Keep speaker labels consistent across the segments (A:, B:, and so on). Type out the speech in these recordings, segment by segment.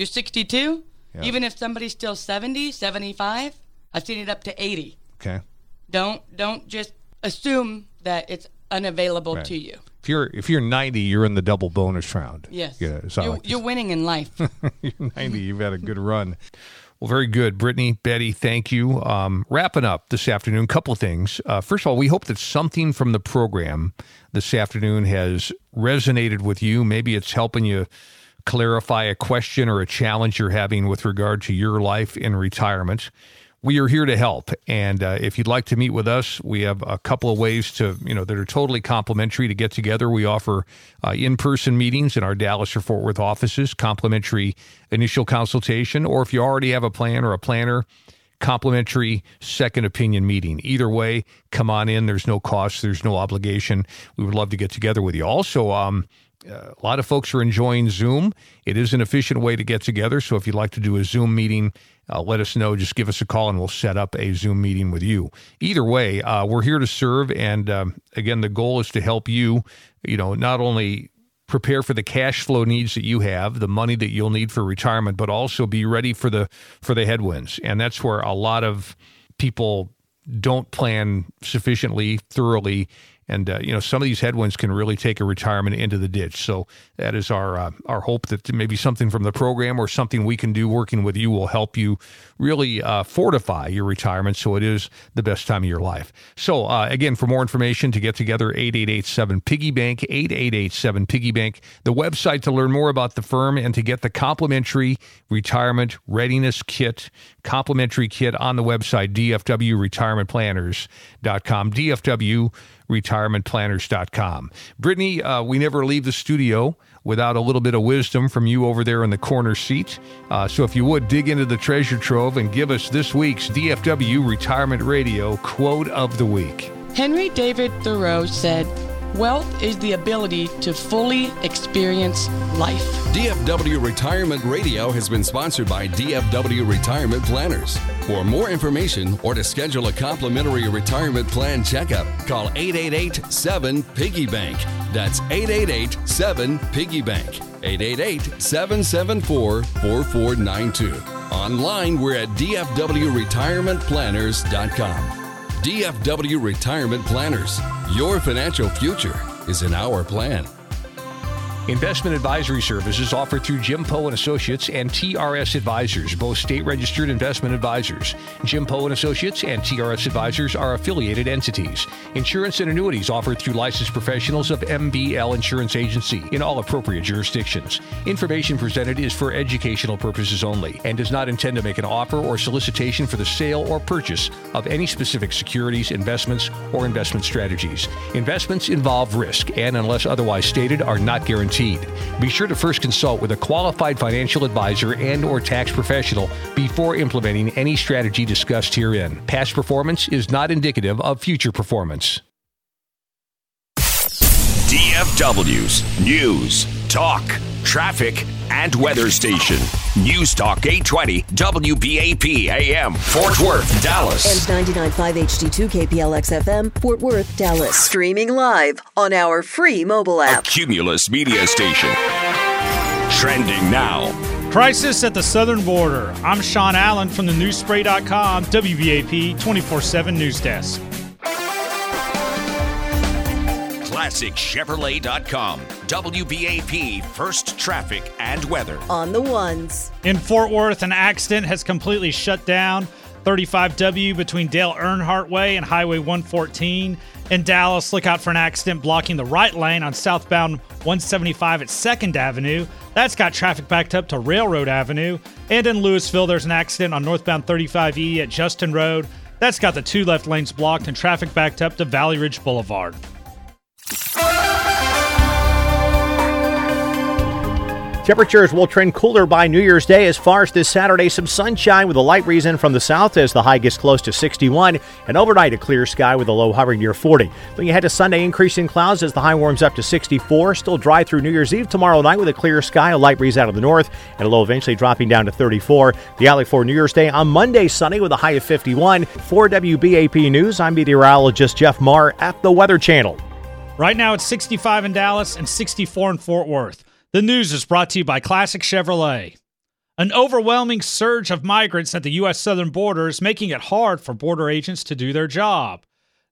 A: You're 62? Yeah. Even if somebody's still 70, 75, I've seen it up to 80.
B: Okay.
A: Don't don't just assume that it's unavailable right. to you.
B: If you're if you're 90, you're in the double bonus round.
A: Yes. Yeah, you're, like you're winning in life.
B: you're 90. You've had a good run. Well, very good, Brittany, Betty. Thank you. Um, wrapping up this afternoon, couple of things. Uh, first of all, we hope that something from the program this afternoon has resonated with you. Maybe it's helping you clarify a question or a challenge you're having with regard to your life in retirement we are here to help. And uh, if you'd like to meet with us, we have a couple of ways to, you know, that are totally complimentary to get together. We offer uh, in person meetings in our Dallas or Fort Worth offices, complimentary initial consultation, or if you already have a plan or a planner, complimentary second opinion meeting. Either way, come on in. There's no cost, there's no obligation. We would love to get together with you. Also, um, a lot of folks are enjoying Zoom. It is an efficient way to get together. So if you'd like to do a Zoom meeting, uh, let us know. Just give us a call and we'll set up a Zoom meeting with you. Either way, uh, we're here to serve. And um, again, the goal is to help you, you know, not only prepare for the cash flow needs that you have, the money that you'll need for retirement, but also be ready for the for the headwinds. And that's where a lot of people don't plan sufficiently thoroughly and uh, you know some of these headwinds can really take a retirement into the ditch. So that is our uh, our hope that maybe something from the program or something we can do working with you will help you really uh, fortify your retirement so it is the best time of your life. So uh, again, for more information to get together, eight eight eight seven piggy bank eight eight eight seven piggy bank the website to learn more about the firm and to get the complimentary retirement readiness kit complimentary kit on the website dfwretirementplanners.com dfw retirementplanners.com. Brittany, uh, we never leave the studio without a little bit of wisdom from you over there in the corner seat. Uh, so if you would dig into the treasure trove and give us this week's DFW Retirement Radio quote of the week.
A: Henry David Thoreau said, Wealth is the ability to fully experience life.
C: DFW Retirement Radio has been sponsored by DFW Retirement Planners. For more information or to schedule a complimentary retirement plan checkup, call 888 7 Piggy Bank. That's 888 7 Piggy Bank. 888 774 4492. Online, we're at DFWRetirementPlanners.com. DFW Retirement Planners. Your financial future is in our plan.
B: Investment advisory services offered through Jim Poe and Associates and TRS Advisors, both state-registered investment advisors. Jim Poe and Associates and TRS Advisors are affiliated entities. Insurance and annuities offered through licensed professionals of MBL Insurance Agency in all appropriate jurisdictions. Information presented is for educational purposes only and does not intend to make an offer or solicitation for the sale or purchase of any specific securities, investments, or investment strategies. Investments involve risk and, unless otherwise stated, are not guaranteed guaranteed. Be sure to first consult with a qualified financial advisor and or tax professional before implementing any strategy discussed herein. Past performance is not indicative of future performance.
D: DFW's News, Talk, Traffic, and Weather Station. News Talk 820 WBAP AM, Fort Worth, Dallas.
E: And 99.5 HD2 KPLX FM, Fort Worth, Dallas. Streaming live on our free mobile app.
D: A Cumulus Media Station. Trending now.
F: Crisis at the southern border. I'm Sean Allen from the newspray.com WBAP 24 7 News Desk.
D: ClassicChevrolet.com. WBAP First Traffic and Weather.
E: On the ones.
F: In Fort Worth, an accident has completely shut down 35W between Dale Earnhardt Way and Highway 114. In Dallas, look out for an accident blocking the right lane on southbound 175 at 2nd Avenue. That's got traffic backed up to Railroad Avenue. And in Lewisville, there's an accident on northbound 35E at Justin Road. That's got the two left lanes blocked and traffic backed up to Valley Ridge Boulevard.
G: Temperatures will trend cooler by New Year's Day as far as this Saturday. Some sunshine with a light breeze in from the south as the high gets close to 61. And overnight, a clear sky with a low hovering near 40. Then you head to Sunday, increasing clouds as the high warms up to 64. Still dry through New Year's Eve tomorrow night with a clear sky, a light breeze out of the north, and a low eventually dropping down to 34. The outlook for New Year's Day on Monday, sunny with a high of 51. For WBAP News, I'm meteorologist Jeff Marr at the Weather Channel.
F: Right now, it's 65 in Dallas and 64 in Fort Worth. The news is brought to you by Classic Chevrolet. An overwhelming surge of migrants at the U.S. southern border is making it hard for border agents to do their job.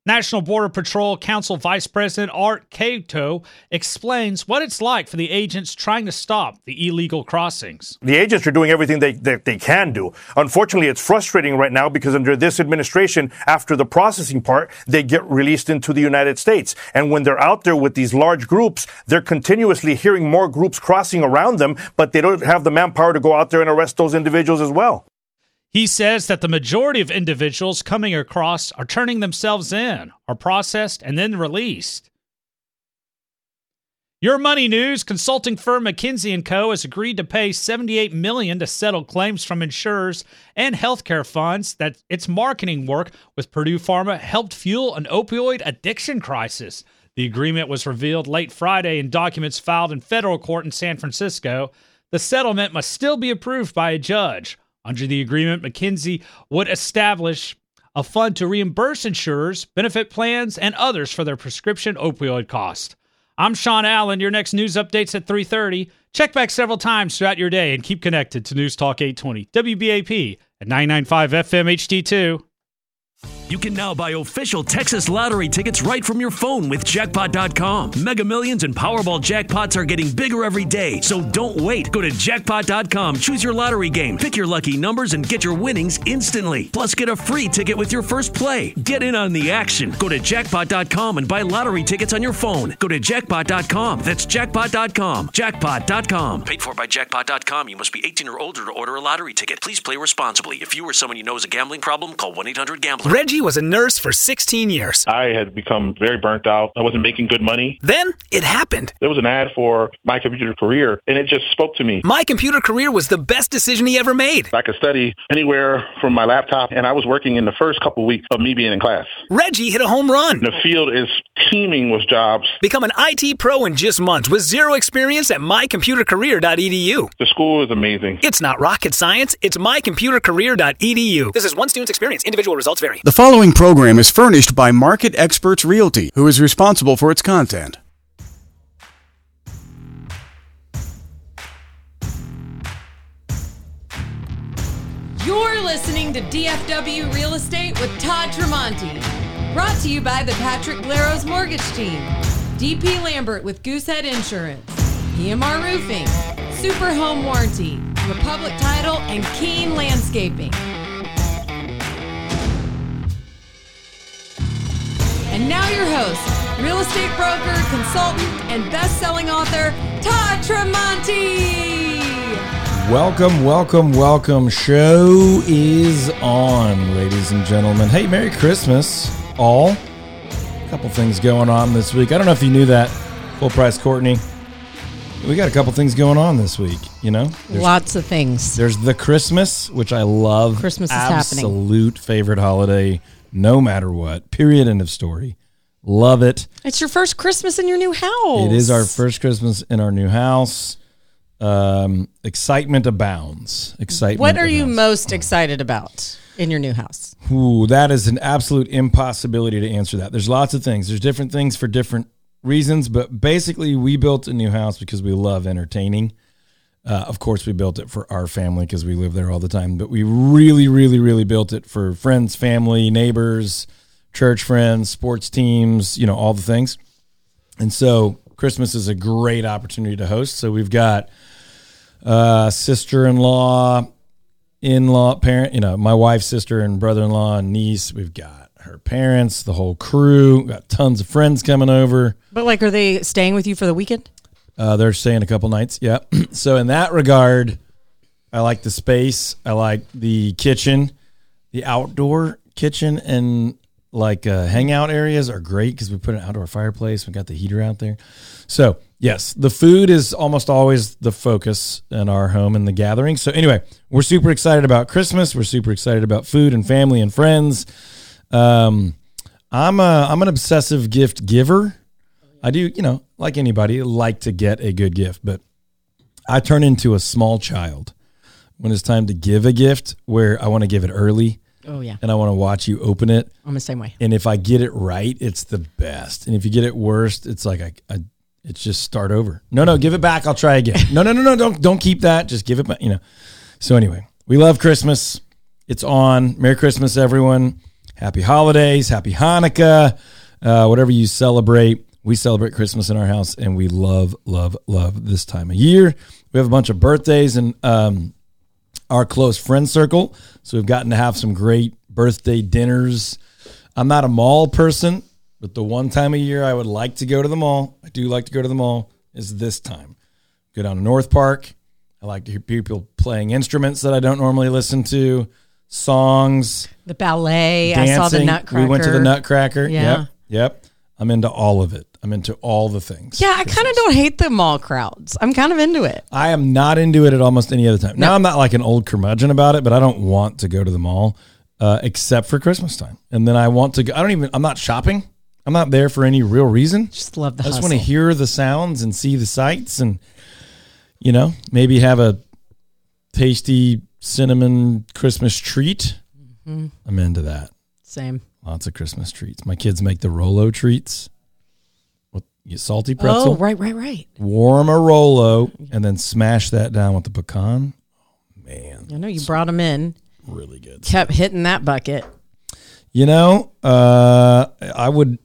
F: National Border Patrol Council Vice President Art Cato explains what it's like for the agents trying to stop the illegal crossings.
H: The agents are doing everything they, they, they, can do. Unfortunately, it's frustrating right now because under this administration, after the processing part, they get released into the United States. And when they're out there with these large groups, they're continuously hearing more groups crossing around them, but they don't have the manpower to go out there and arrest those individuals as well.
F: He says that the majority of individuals coming across are turning themselves in, are processed, and then released. Your money news: consulting firm McKinsey & Co. has agreed to pay 78 million to settle claims from insurers and healthcare funds that its marketing work with Purdue Pharma helped fuel an opioid addiction crisis. The agreement was revealed late Friday in documents filed in federal court in San Francisco. The settlement must still be approved by a judge. Under the agreement, McKinsey would establish a fund to reimburse insurers, benefit plans, and others for their prescription opioid cost. I'm Sean Allen. Your next news updates at 3:30. Check back several times throughout your day and keep connected to News Talk 820 WBAP at 995 FM HD2.
I: You can now buy official Texas lottery tickets right from your phone with jackpot.com. Mega Millions and Powerball jackpots are getting bigger every day, so don't wait. Go to jackpot.com, choose your lottery game, pick your lucky numbers, and get your winnings instantly. Plus, get a free ticket with your first play. Get in on the action. Go to jackpot.com and buy lottery tickets on your phone. Go to jackpot.com. That's jackpot.com. Jackpot.com.
D: Paid for by jackpot.com. You must be 18 or older to order a lottery ticket. Please play responsibly. If you or someone you know has a gambling problem, call 1 800 Gambler.
J: Reggie was a nurse for 16 years.
K: I had become very burnt out. I wasn't making good money.
J: Then it happened.
K: There was an ad for My Computer Career, and it just spoke to me.
J: My Computer Career was the best decision he ever made.
K: I could study anywhere from my laptop, and I was working in the first couple weeks of me being in class.
J: Reggie hit a home run.
K: The field is teeming with jobs.
J: Become an IT pro in just months with zero experience at mycomputercareer.edu.
K: The school is amazing.
J: It's not rocket science. It's mycomputercareer.edu. This is one student's experience. Individual results vary.
L: The following program is furnished by Market Experts Realty, who is responsible for its content.
M: You're listening to DFW Real Estate with Todd Tremonti. Brought to you by the Patrick Glaros Mortgage Team, DP Lambert with Goosehead Insurance, PMR Roofing, Super Home Warranty, Republic Title, and Keen Landscaping. And now your host, real estate broker, consultant, and best-selling author, Todd Tremonti.
N: Welcome, welcome, welcome. Show is on, ladies and gentlemen. Hey, Merry Christmas, all. A couple things going on this week. I don't know if you knew that, full price Courtney. We got a couple things going on this week, you know?
O: There's, Lots of things.
N: There's the Christmas, which I love.
O: Christmas is
N: Absolute
O: happening.
N: Absolute favorite holiday, no matter what. Period. End of story. Love it.
O: It's your first Christmas in your new house.
N: It is our first Christmas in our new house. Um, excitement abounds. Excitement.
O: What are you most excited about in your new house?
N: Ooh, that is an absolute impossibility to answer that. There's lots of things. There's different things for different reasons, but basically, we built a new house because we love entertaining. Uh, of course, we built it for our family because we live there all the time, but we really, really, really built it for friends, family, neighbors, church friends, sports teams, you know, all the things. And so Christmas is a great opportunity to host. So we've got uh, sister-in-law, in-law, parent, you know, my wife's sister and brother-in-law and niece. We've got her parents, the whole crew. We've got tons of friends coming over.
O: But like, are they staying with you for the weekend?
N: Uh, they're staying a couple nights. Yeah. so in that regard, I like the space. I like the kitchen, the outdoor kitchen, and like uh, hangout areas are great because we put an outdoor fireplace. We got the heater out there. So yes, the food is almost always the focus in our home and the gathering. So anyway, we're super excited about Christmas. We're super excited about food and family and friends. Um, I'm a I'm an obsessive gift giver. I do, you know, like anybody, like to get a good gift, but I turn into a small child when it's time to give a gift where I want to give it early.
O: Oh yeah.
N: And I want to watch you open it.
O: I'm the same way.
N: And if I get it right, it's the best. And if you get it worst, it's like I, I It's just start over. No, no, give it back. I'll try again. No, no, no, no. Don't don't keep that. Just give it back. You know. So anyway, we love Christmas. It's on. Merry Christmas, everyone. Happy holidays. Happy Hanukkah. Uh, whatever you celebrate. We celebrate Christmas in our house, and we love, love, love this time of year. We have a bunch of birthdays and um, our close friend circle. So we've gotten to have some great birthday dinners. I'm not a mall person, but the one time a year I would like to go to the mall, I do like to go to the mall, is this time. Go down to North Park. I like to hear people playing instruments that I don't normally listen to, songs,
O: The ballet.
N: dancing.
O: I saw the Nutcracker.
N: We went to the Nutcracker.
O: Yeah.
N: Yep. Yep. I'm into all of it. I'm into all the things.
O: Yeah, I kind of don't hate the mall crowds. I'm kind of into it.
N: I am not into it at almost any other time. Now I'm not like an old curmudgeon about it, but I don't want to go to the mall uh, except for Christmas time. And then I want to go. I don't even. I'm not shopping. I'm not there for any real reason.
O: Just love the
N: I just want to hear the sounds and see the sights, and you know, maybe have a tasty cinnamon Christmas treat.
O: Mhm.
N: I'm into that.
O: Same.
N: Lots of Christmas treats. My kids make the Rolo treats. With you salty pretzel.
O: Oh, right, right, right.
N: Warm a Rolo and then smash that down with the pecan. Oh, man.
O: I know you brought them in.
N: Really good.
O: Kept hitting that bucket.
N: You know, uh, I would.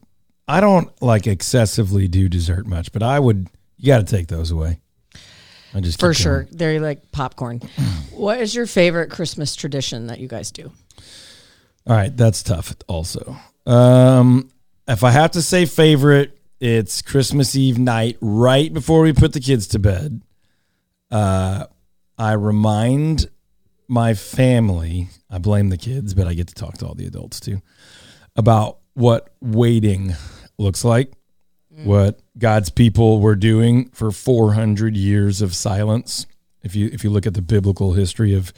N: I don't like excessively do dessert much, but I would. You got to take those away. I just
O: For sure. They're like popcorn. what is your favorite Christmas tradition that you guys do?
N: All right, that's tough. Also, um, if I have to say favorite, it's Christmas Eve night, right before we put the kids to bed. Uh, I remind my family. I blame the kids, but I get to talk to all the adults too about what waiting looks like, what God's people were doing for 400 years of silence. If you if you look at the biblical history of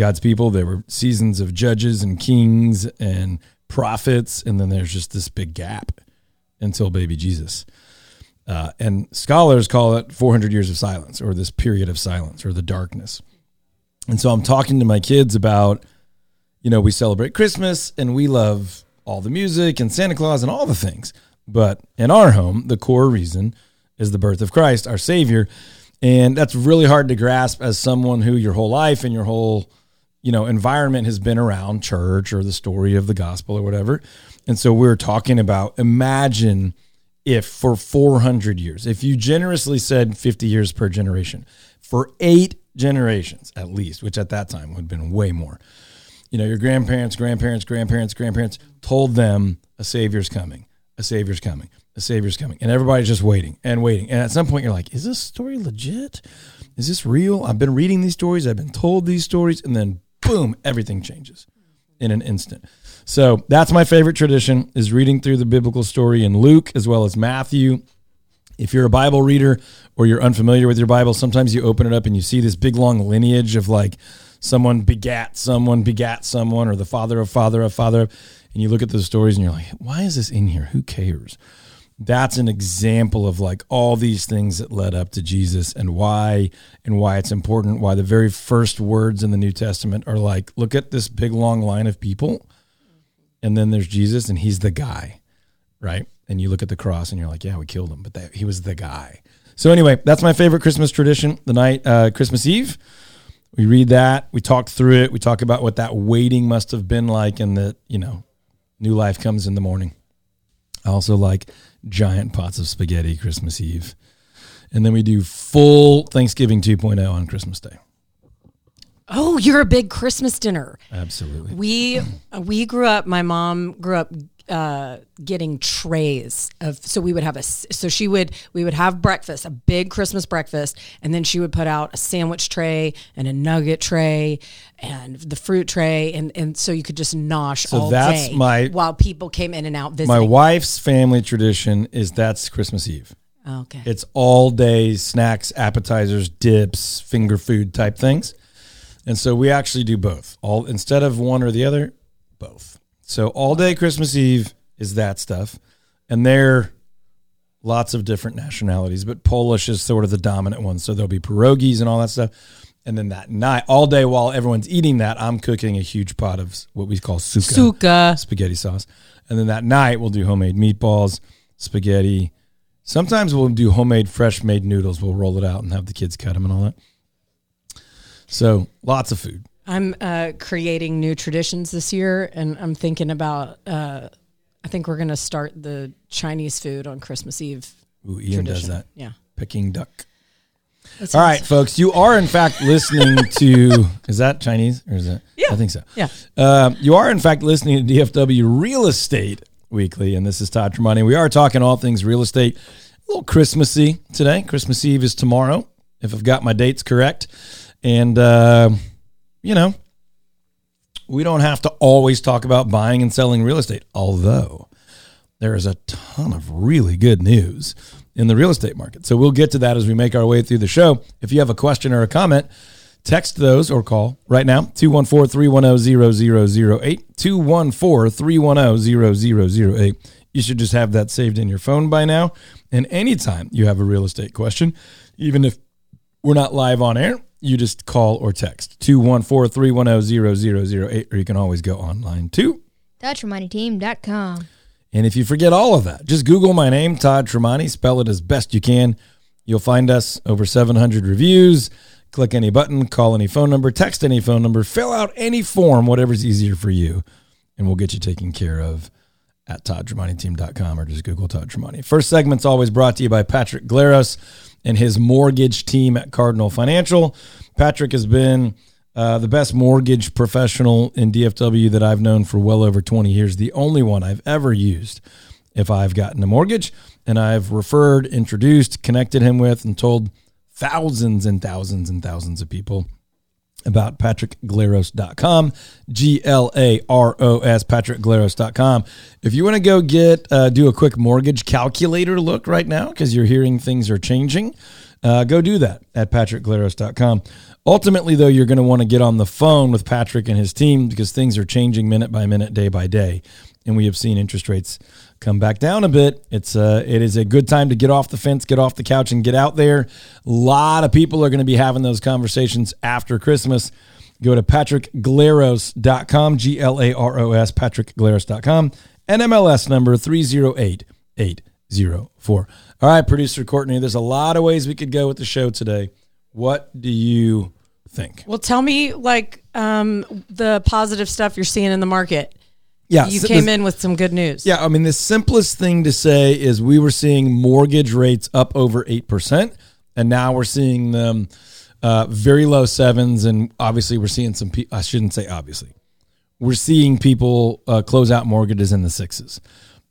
N: God's people, there were seasons of judges and kings and prophets, and then there's just this big gap until baby Jesus. Uh, and scholars call it 400 years of silence or this period of silence or the darkness. And so I'm talking to my kids about, you know, we celebrate Christmas and we love all the music and Santa Claus and all the things. But in our home, the core reason is the birth of Christ, our Savior. And that's really hard to grasp as someone who your whole life and your whole, you know, environment has been around church or the story of the gospel or whatever. And so we're talking about imagine if for 400 years, if you generously said 50 years per generation, for eight generations at least, which at that time would have been way more, you know, your grandparents, grandparents, grandparents, grandparents told them a savior's coming, a savior's coming, a savior's coming. And everybody's just waiting and waiting. And at some point you're like, is this story legit? Is this real? I've been reading these stories, I've been told these stories, and then boom, everything changes in an instant. So that's my favorite tradition is reading through the biblical story in Luke as well as Matthew. If you're a Bible reader or you're unfamiliar with your Bible, sometimes you open it up and you see this big long lineage of like someone begat someone, begat someone, or the father of father of father. of, And you look at those stories and you're like, why is this in here? Who cares? That's an example of like all these things that led up to Jesus and why and why it's important. Why the very first words in the New Testament are like, look at this big long line of people, and then there's Jesus, and he's the guy, right? And you look at the cross and you're like, yeah, we killed him, but that, he was the guy. So anyway, that's my favorite Christmas tradition. The night uh, Christmas Eve, we read that, we talk through it, we talk about what that waiting must have been like, and that you know, new life comes in the morning. I also like giant pots of spaghetti Christmas Eve, and then we do full Thanksgiving 2.0 on Christmas Day.
O: Oh, you're a big Christmas dinner.
N: Absolutely.
O: We we grew up. My mom grew up uh, getting trays of. So we would have a So she would we would have breakfast, a big Christmas breakfast, and then she would put out a sandwich tray and a nugget tray and the fruit tray, and and so you could just nosh
N: So
O: all
N: that's
O: day
N: my-
O: while people came in and out visiting.
N: My wife's family tradition is that's Christmas Eve.
O: Okay.
N: It's all day snacks, appetizers, dips, finger food type things. And so we actually do both. All instead of one or the other, both. So all day Christmas Eve is that stuff. And they're lots of different nationalities, but Polish is sort of the dominant one. So there'll be pierogies and all that stuff. And then that night, all day while everyone's eating that, I'm cooking a huge pot of what we call suka,
O: Suka.
N: spaghetti sauce. And then that night, we'll do homemade meatballs, spaghetti, Sometimes we'll do homemade, fresh made noodles. We'll roll it out and have the kids cut them and all that. So lots of food.
O: I'm uh, creating new traditions this year, and I'm thinking about. Uh, I think we're going to start the Chinese food on Christmas Eve.
N: Ooh, Ian does that.
O: Yeah.
N: Peking duck.
O: That
N: All right,
O: sounds-
N: folks, you are in fact listening to. Is that Chinese or is that?
O: Yeah.
N: I think so.
O: Yeah.
N: Uh, you are in fact listening to DFW Real Estate Weekly, and this is Todd Tremonti. We are talking all things real estate. A little Christmassy today. Christmas Eve is tomorrow, if I've got my dates correct. And uh, you know, we don't have to always talk about buying and selling real estate, although there is a ton of really good news in the real estate market. So we'll get to that as we make our way through the show. If you have a question or a comment, text those or call right now 214 310 0008. 214 310 0008. You should just have that saved in your phone by now. And anytime you have a real estate question, even if we're not live on air, you just call or text 214 310 0008, or you can always go online too.
P: ToddTremontiTeam.com.
N: And if you forget all of that, just Google my name, Todd Tremonti, spell it as best you can. You'll find us over 700 reviews. Click any button, call any phone number, text any phone number, fill out any form, whatever's easier for you, and we'll get you taken care of at ToddTremontiTeam.com or just Google Todd Tremonti. First segment's always brought to you by Patrick Glaros and his mortgage team at Cardinal Financial. Patrick has been uh, the best mortgage professional in DFW that I've known for well over 20 years, the only one I've ever used if I've gotten a mortgage. And I've referred, introduced, connected him with, and told thousands and thousands and thousands of people about patrickglaros.com g-l-a-r-o-s patrickglaros.com if you want to go get uh, do a quick mortgage calculator look right now because you're hearing things are changing uh, go do that at patrickglaros.com ultimately though you're going to want to get on the phone with patrick and his team because things are changing minute by minute day by day. And we have seen interest rates come back down a bit. It's uh, it is a good time to get off the fence, get off the couch, and get out there. A lot of people are going to be having those conversations after Christmas. Go to patrickglaros.com, G L A R O S, patrickglaros.com, and MLS number 308804. All right, producer Courtney, there's a lot of ways we could go with the show today. What do you think?
O: Well, tell me like um, the positive stuff you're seeing in the market.
N: Yeah,
O: you came in with some good news.
N: Yeah, I mean, the simplest thing to say is we were seeing mortgage rates up over 8%, and now we're seeing them uh, very low sevens. And obviously, we're seeing some, pe- I shouldn't say obviously, we're seeing people uh, close out mortgages in the sixes.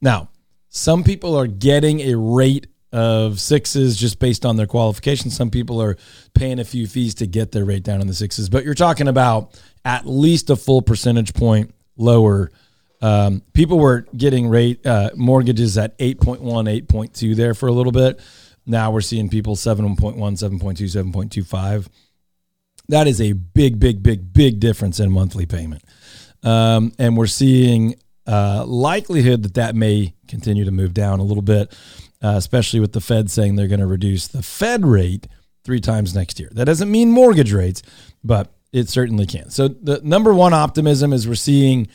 N: Now, some people are getting a rate of sixes just based on their qualifications. Some people are paying a few fees to get their rate down in the sixes, but you're talking about at least a full percentage point lower. Um, people were getting rate uh, mortgages at 8.1, 8.2 there for a little bit. Now we're seeing people 7.1, 7.2, 7.25. That is a big, big, big, big difference in monthly payment. Um, and we're seeing uh, likelihood that that may continue to move down a little bit, uh, especially with the Fed saying they're going to reduce the Fed rate three times next year. That doesn't mean mortgage rates, but it certainly can. So the number one optimism is we're seeing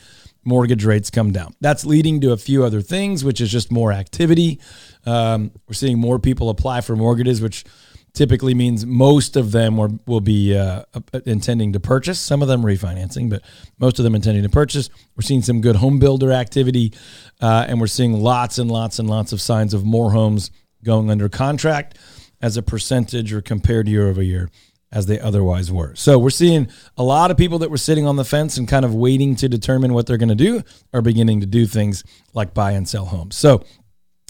N: mortgage rates come down. That's leading to a few other things, which is just more activity. Um, we're seeing more people apply for mortgages, which typically means most of them will, will be uh, intending to purchase, some of them refinancing, but most of them intending to purchase. We're seeing some good home builder activity, uh, and we're seeing lots and lots and lots of signs of more homes going under contract as a percentage or compared year over year as they otherwise were. So we're seeing a lot of people that were sitting on the fence and kind of waiting to determine what they're going to do are beginning to do things like buy and sell homes. So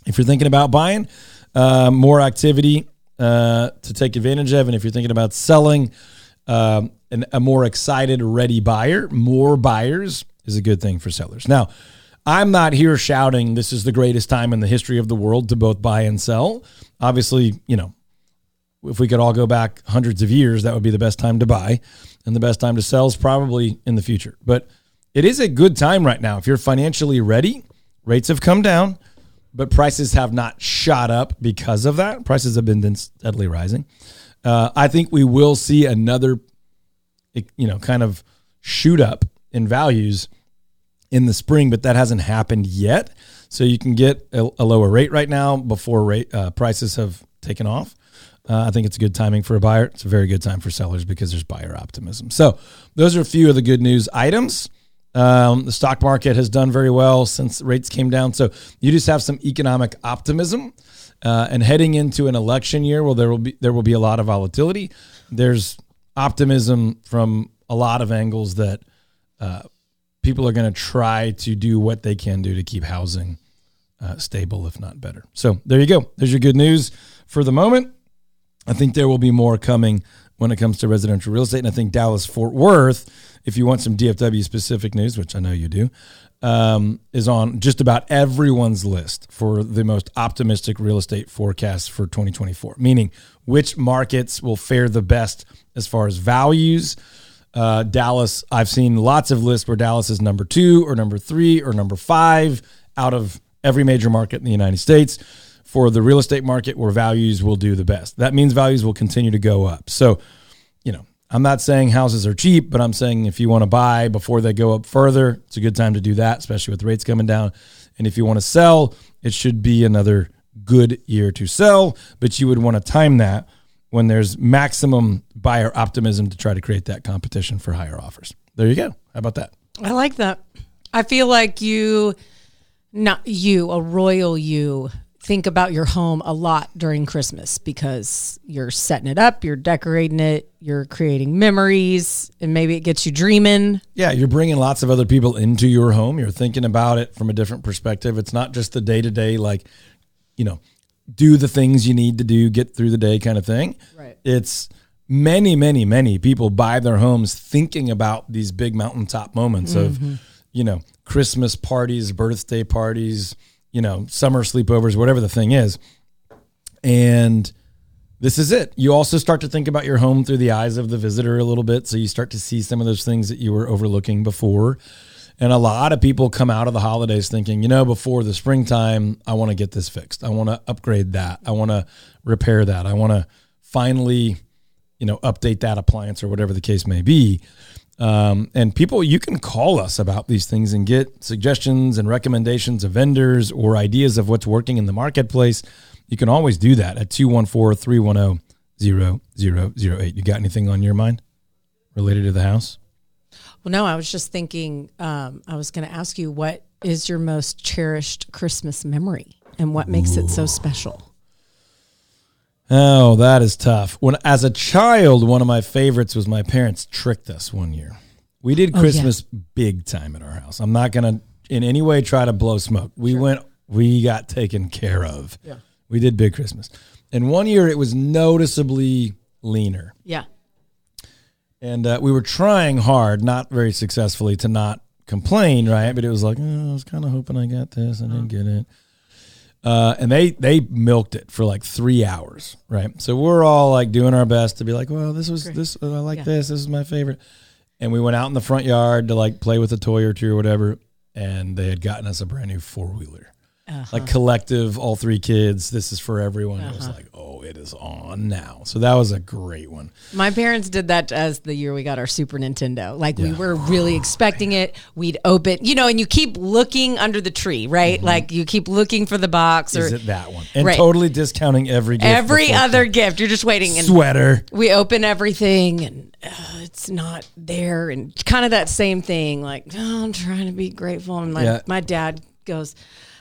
N: if you're thinking about buying, uh, more activity uh, to take advantage of, and if you're thinking about selling, um, an, a more excited, ready buyer, more buyers is a good thing for sellers. Now, I'm not here shouting this is the greatest time in the history of the world to both buy and sell. Obviously, you know, if we could all go back hundreds of years, that would be the best time to buy, and the best time to sell is probably in the future. But it is a good time right now if you're financially ready. Rates have come down, but prices have not shot up because of that. Prices have been steadily rising. Uh, I think we will see another, you know, kind of shoot up in values in the spring, but that hasn't happened yet. So you can get a, a lower rate right now before rate uh, prices have taken off. Uh, I think it's a good timing for a buyer. It's a very good time for sellers because there's buyer optimism. So those are a few of the good news items. Um, the stock market has done very well since rates came down. So you just have some economic optimism. Uh, and heading into an election year, well, there will be there will be a lot of volatility. There's optimism from a lot of angles that uh, people are going to try to do what they can do to keep housing uh, stable, if not better. So there you go. There's your good news for the moment. I think there will be more coming when it comes to residential real estate. And I think Dallas Fort Worth, if you want some DFW specific news, which I know you do, um, is on just about everyone's list for the most optimistic real estate forecast for 2024, meaning which markets will fare the best as far as values. Uh, Dallas, I've seen lots of lists where Dallas is number two or number three or number five out of every major market in the United States for the real estate market where values will do the best. That means values will continue to go up. So, you know, I'm not saying houses are cheap, but I'm saying if you want to buy before they go up further, it's a good time to do that, especially with rates coming down. And if you want to sell, it should be another good year to sell, but you would want to time that when there's maximum buyer optimism to try to create that competition for higher offers. There you go. How about that?
O: I like that. I feel like you, not you, a royal you, think about your home a lot during Christmas because you're setting it up, you're decorating it, you're creating memories, and maybe it gets you dreaming.
N: Yeah, you're bringing lots of other people into your home. You're thinking about it from a different perspective. It's not just the day to day, like, you know, do the things you need to do, get through the day kind of thing.
O: Right.
N: It's many, many, many people buy their homes thinking about these big mountaintop moments
O: Mhm.
N: of, you know, Christmas parties, birthday parties, you know, summer sleepovers, whatever the thing is. And this is it. You also start to think about your home through the eyes of the visitor a little bit. So you start to see some of those things that you were overlooking before. And a lot of people come out of the holidays thinking, you know, before the springtime, I want to get this fixed. I want to upgrade that. I want to repair that. I want to finally, you know, update that appliance or whatever the case may be. Um, and people, you can call us about these things and get suggestions and recommendations of vendors or ideas of what's working in the marketplace. You can always do that at 214 310 0008. You got anything on your mind related to the house?
O: Well, no, I was just thinking, um, I was going to ask you, what is your most cherished Christmas memory and what makes it so special?
N: Oh, that is tough. When as a child, one of my favorites was my parents tricked us one year. We did
O: Oh, yeah.
N: Christmas big time at our house. I'm not gonna in any way try to blow smoke. We went we got taken care of.
O: Yeah.
N: We did big Christmas. And one year it was noticeably leaner.
O: Yeah.
N: And uh, we were trying hard, not very successfully, to not complain, right? But it was like, oh, I was kind of hoping I got this. I didn't get it. Uh, and they they milked it for like three hours, right? So we're all like doing our best to be like, well, this was this I like
O: Yeah.
N: this. This is my favorite. And we went out in the front yard to like play with a toy or two or whatever. And they had gotten us a brand new four wheeler,
O: Uh-huh.
N: like collective, all three kids. This is for everyone. It was
O: Uh-huh.
N: like, oh, it is on now. So that was a great one.
O: My parents did that as the year we got our Super Nintendo. Like we were really expecting it. We'd open, you know, and you keep looking under the tree, right? Like you keep looking for the box or
N: Mm-hmm. Is it that one? And
O: Right.
N: totally discounting every gift
O: every other gift. You're just waiting. And
N: Sweater.
O: We open everything and uh, it's not there. And kind of that same thing. Like, oh, I'm trying to be grateful. And my,
N: Yeah.
O: my dad goes,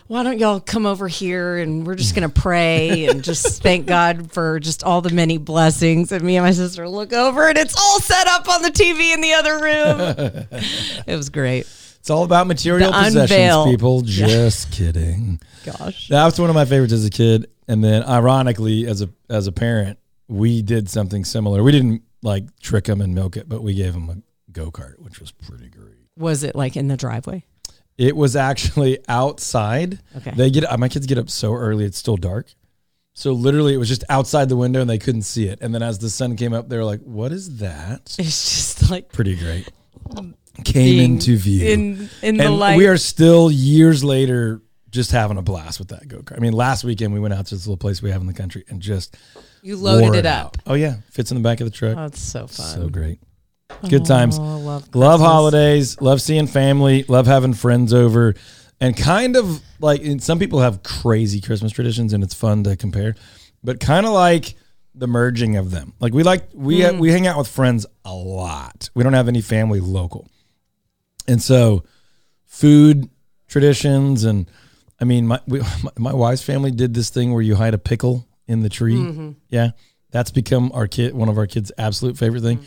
O: why don't y'all come over here and we're just going to pray and just thank God for just all the many blessings. And me and my sister look over and it's all set up on the TV in the other room. it was great.
N: It's all about material
O: The
N: possessions,
O: unveil.
N: people. Just kidding.
O: Gosh.
N: That was one of my favorites as a kid. And then ironically, as a as a parent, we did something similar. We didn't like trick them and milk it, but we gave them a go-kart, which was pretty great.
O: Was it like in the driveway?
N: It was actually outside.
O: Okay.
N: They get my kids get up so early it's still dark. So literally it was just outside the window and they couldn't see it. And then as the sun came up, they were like, What is that?
O: It's just like
N: Pretty great. Came into view.
O: in- in the
N: and
O: light.
N: We are still years later just having a blast with that go kart. I mean, last weekend we went out to this little place we have in the country and just
O: You loaded it
N: out.
O: up.
N: Oh yeah, fits in the back of the truck.
O: Oh, it's so fun.
N: So great. Good times.
O: Oh, love
N: love holidays. Love seeing family. Love having friends over. And kind of like and some people have crazy Christmas traditions, and it's fun to compare. But kind of like the merging of them. Like we like we
O: Mm.
N: we hang out with friends a lot. We don't have any family local, and so food traditions and I mean my we, my, my wife's family did this thing where you hide a pickle in the tree.
O: Mhm.
N: Yeah, that's become our kid one of our kids' absolute favorite thing.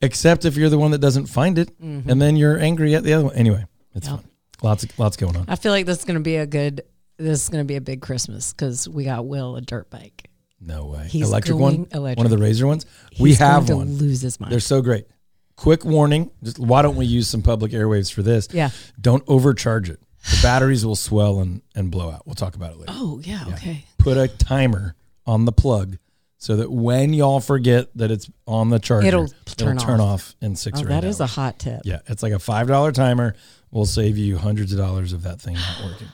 N: Except if you're the one that doesn't find it,
O: Mhm.
N: and then you're angry at the other one. Anyway, it's
O: Yep.
N: fun. Lots of lots going on.
O: I feel like this is going to be a good. This is going to be a big Christmas because we got Will a dirt bike.
N: No way.
O: He's
N: electric one,
O: electric.
N: one of the Razor ones. we
O: He's going
N: have
O: to
N: one.
O: lose his mind.
N: They're so great. Quick warning: just why don't we use some public airwaves for this?
O: Yeah.
N: Don't overcharge it. The batteries will swell and, and blow out. We'll talk about it later.
O: Oh yeah, okay.
N: Put a timer on the plug so that when y'all forget that it's on the charger,
O: It'll turn
N: turn
O: off.
N: off in six
O: Oh,
N: or eight
O: that is a hot tip.
N: Yeah, it's like a five dollar timer. Will save you hundreds of dollars of that thing not working.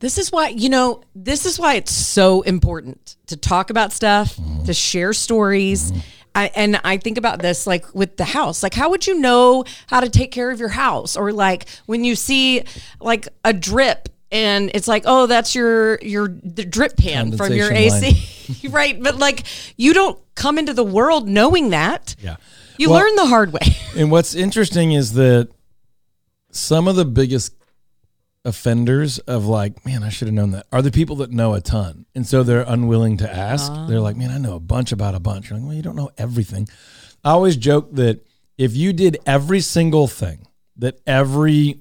O: This is why, you know, this is why it's so important to talk about stuff,
N: Mm-hmm.
O: to share stories. I, and I think about this like with the house. Like, how would you know how to take care of your house? Or like when you see like a drip and it's like, oh, that's your your the drip pan from your AC, right? But like, you don't come into the world knowing that.
N: Yeah,
O: you
N: Well-
O: learn the hard way.
N: And what's interesting is that some of the biggest offenders of like, man, I should have known that, are the people that know a ton. And so they're unwilling to ask. Ah. They're like, man, I know a bunch about a bunch. You're like, well, you don't know everything. I always joke that if you did every single thing that every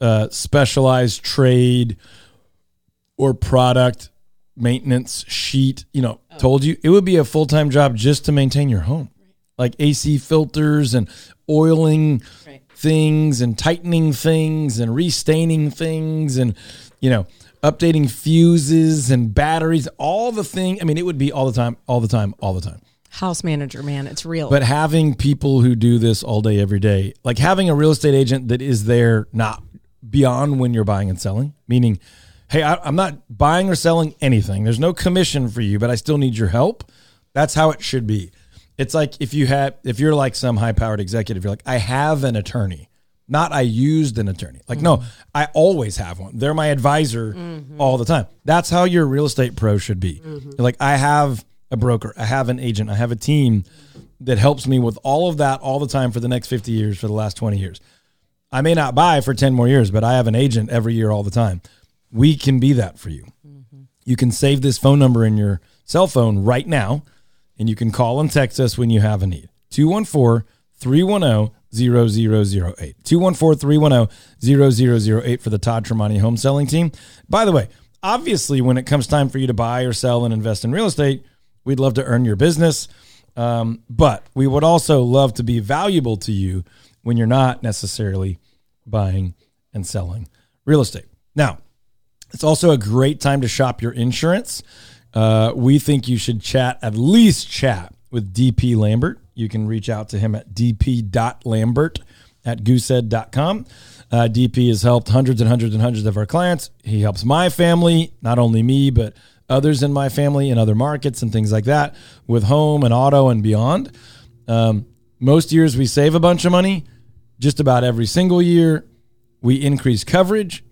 N: uh, specialized trade or product maintenance sheet, you know, told you, it would be a full time job just to maintain your home. Like AC filters and oiling things and tightening things and restaining things and, you know, updating fuses and batteries, all the thing. I mean, it would be all the time, all the time, all the time.
O: House manager, man, it's real.
N: But having people who do this all day, every day, like having a real estate agent that is there not beyond when you're buying and selling, meaning, hey, I, I'm not buying or selling anything. There's no commission for you, but I still need your help. That's how it should be. It's like if you had, if you're like some high powered executive, you're like, I have an attorney, not I used an attorney. Like, no, I always have one. They're my advisor mm-hmm. all the time. That's how your real estate pro should be. You're like, I have a broker, I have an agent, I have a team that helps me with all of that all the time for the next 50 years, for the last 20 years. I may not buy for 10 more years, but I have an agent every year all the time. We can be that for you. You can save this phone number in your cell phone right now, and you can call and text us when you have a need. 214 310 0008. 214 310 0008 for the Todd Tremonti home selling team. By the way, obviously, when it comes time for you to buy or sell and invest in real estate, we'd love to earn your business. Um, but we would also love to be valuable to you when you're not necessarily buying and selling real estate. Now, it's also a great time to shop your insurance. Uh, we think you should chat, at least chat with DP Lambert. You can reach out to him at dp.lambert at goosehead.com. Uh, DP has helped hundreds and hundreds and hundreds of our clients. He helps my family, not only me, but others in my family in other markets and things like that with home and auto and beyond. Um, most years we save a bunch of money. Just about every single year, we increase coverage.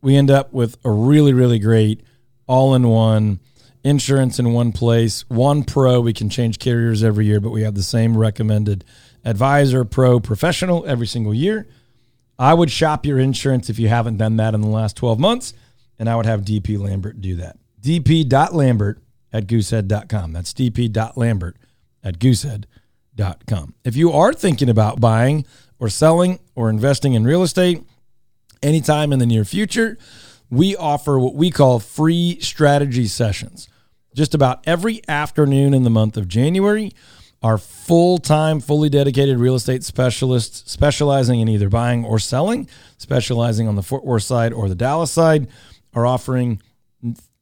N: We end up with a really, really great all in one insurance in one place. One pro, we can change carriers every year, but we have the same recommended advisor, pro, professional every single year. I would shop your insurance if you haven't done that in the last 12 months, and I would have DP Lambert do that. dp.lambert at goosehead.com. That's dp.lambert at goosehead.com. If you are thinking about buying or selling or investing in real estate anytime in the near future, we offer what we call free strategy sessions. Just about every afternoon in the month of January, our full time, fully dedicated real estate specialists specializing in either buying or selling, specializing on the Fort Worth side or the Dallas side, are offering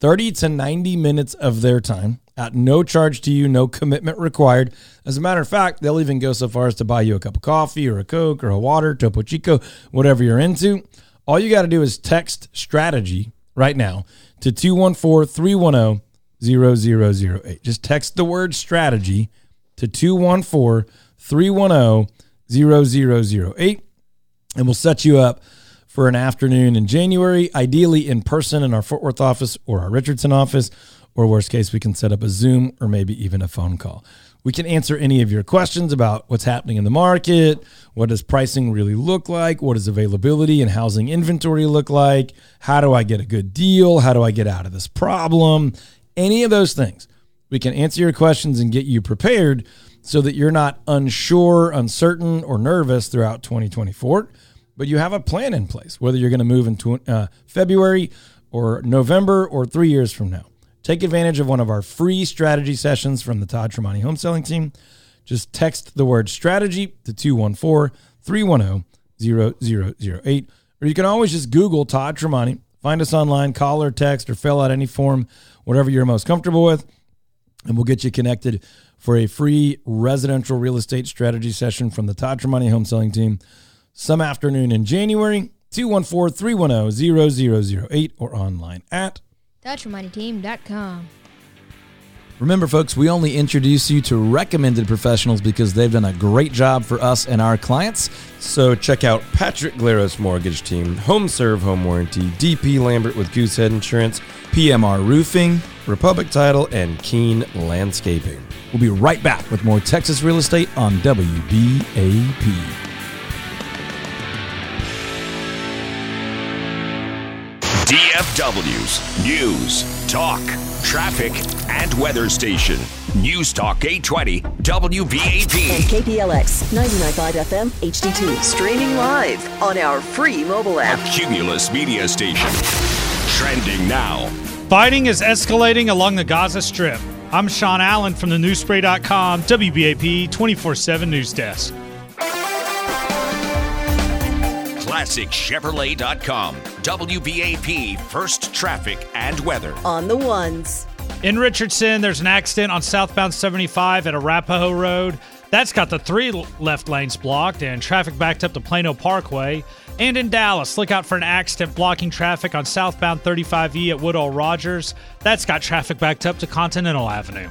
N: 30 to 90 minutes of their time at no charge to you, no commitment required. As a matter of fact, they'll even go so far as to buy you a cup of coffee or a Coke or a water, Topo Chico, whatever you're into. All you got to do is text strategy right now to 214 310 0008. Just text the word strategy to 214 310 0008. And we'll set you up for an afternoon in January, ideally in person in our Fort Worth office or our Richardson office, or worst case, we can set up a Zoom or maybe even a phone call. We can answer any of your questions about what's happening in the market, what does pricing really look like, what does availability and housing inventory look like, how do I get a good deal, how do I get out of this problem, any of those things. We can answer your questions and get you prepared so that you're not unsure, uncertain, or nervous throughout 2024, but you have a plan in place, whether you're going to move in uh, February or November or three years from now. Take advantage of one of our free strategy sessions from the Todd Tremonti home selling team. Just text the word strategy to 214 310 0008. Or you can always just Google Todd Tremonti, find us online, call or text, or fill out any form, whatever you're most comfortable with, and we'll get you connected for a free residential real estate strategy session from the Todd Tremonti home selling team some afternoon in January. 214 310 0008 or online at
P: ToddTremontiTeam.com.
Q: Remember, folks, we only introduce you to recommended professionals because they've done a great job for us and our clients.
R: So check out Patrick Glaros Mortgage Team, Home Serve Home Warranty, DP Lambert with Goosehead Insurance,
Q: PMR Roofing,
R: Republic Title, and Keen Landscaping.
Q: We'll be right back with more Texas real estate on WBAP.
S: DFW's News, Talk, Traffic, and Weather Station. News Talk 820 WBAP.
E: And KPLX 99.5 FM HD2. Streaming live on our free mobile app.
S: A Cumulus Media Station. Trending now.
F: Fighting is escalating along the Gaza Strip. I'm Sean Allen from the newspray.com WBAP 24 7 News Desk.
S: ClassicChevrolet.com. WBAP First Traffic and Weather.
E: On the ones.
F: In Richardson, there's an accident on southbound 75 at Arapaho Road. That's got the three left lanes blocked and traffic backed up to Plano Parkway. And in Dallas, look out for an accident blocking traffic on southbound 35E at Woodall Rodgers. That's got traffic backed up to Continental Avenue.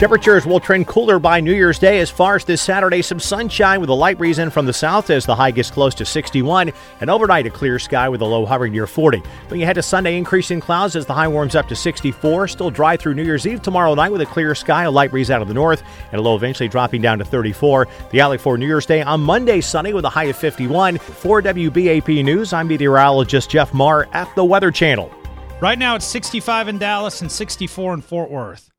G: Temperatures will trend cooler by New Year's Day as far as this Saturday. Some sunshine with a light breeze in from the south as the high gets close to 61. And overnight, a clear sky with a low hovering near 40. When you ahead to Sunday, increasing clouds as the high warms up to 64. Still dry through New Year's Eve tomorrow night with a clear sky, a light breeze out of the north, and a low eventually dropping down to 34. The outlook for New Year's Day on Monday, sunny with a high of 51. For WBAP News, I'm meteorologist Jeff Marr at the Weather Channel.
F: Right now, it's 65 in Dallas and 64 in Fort Worth.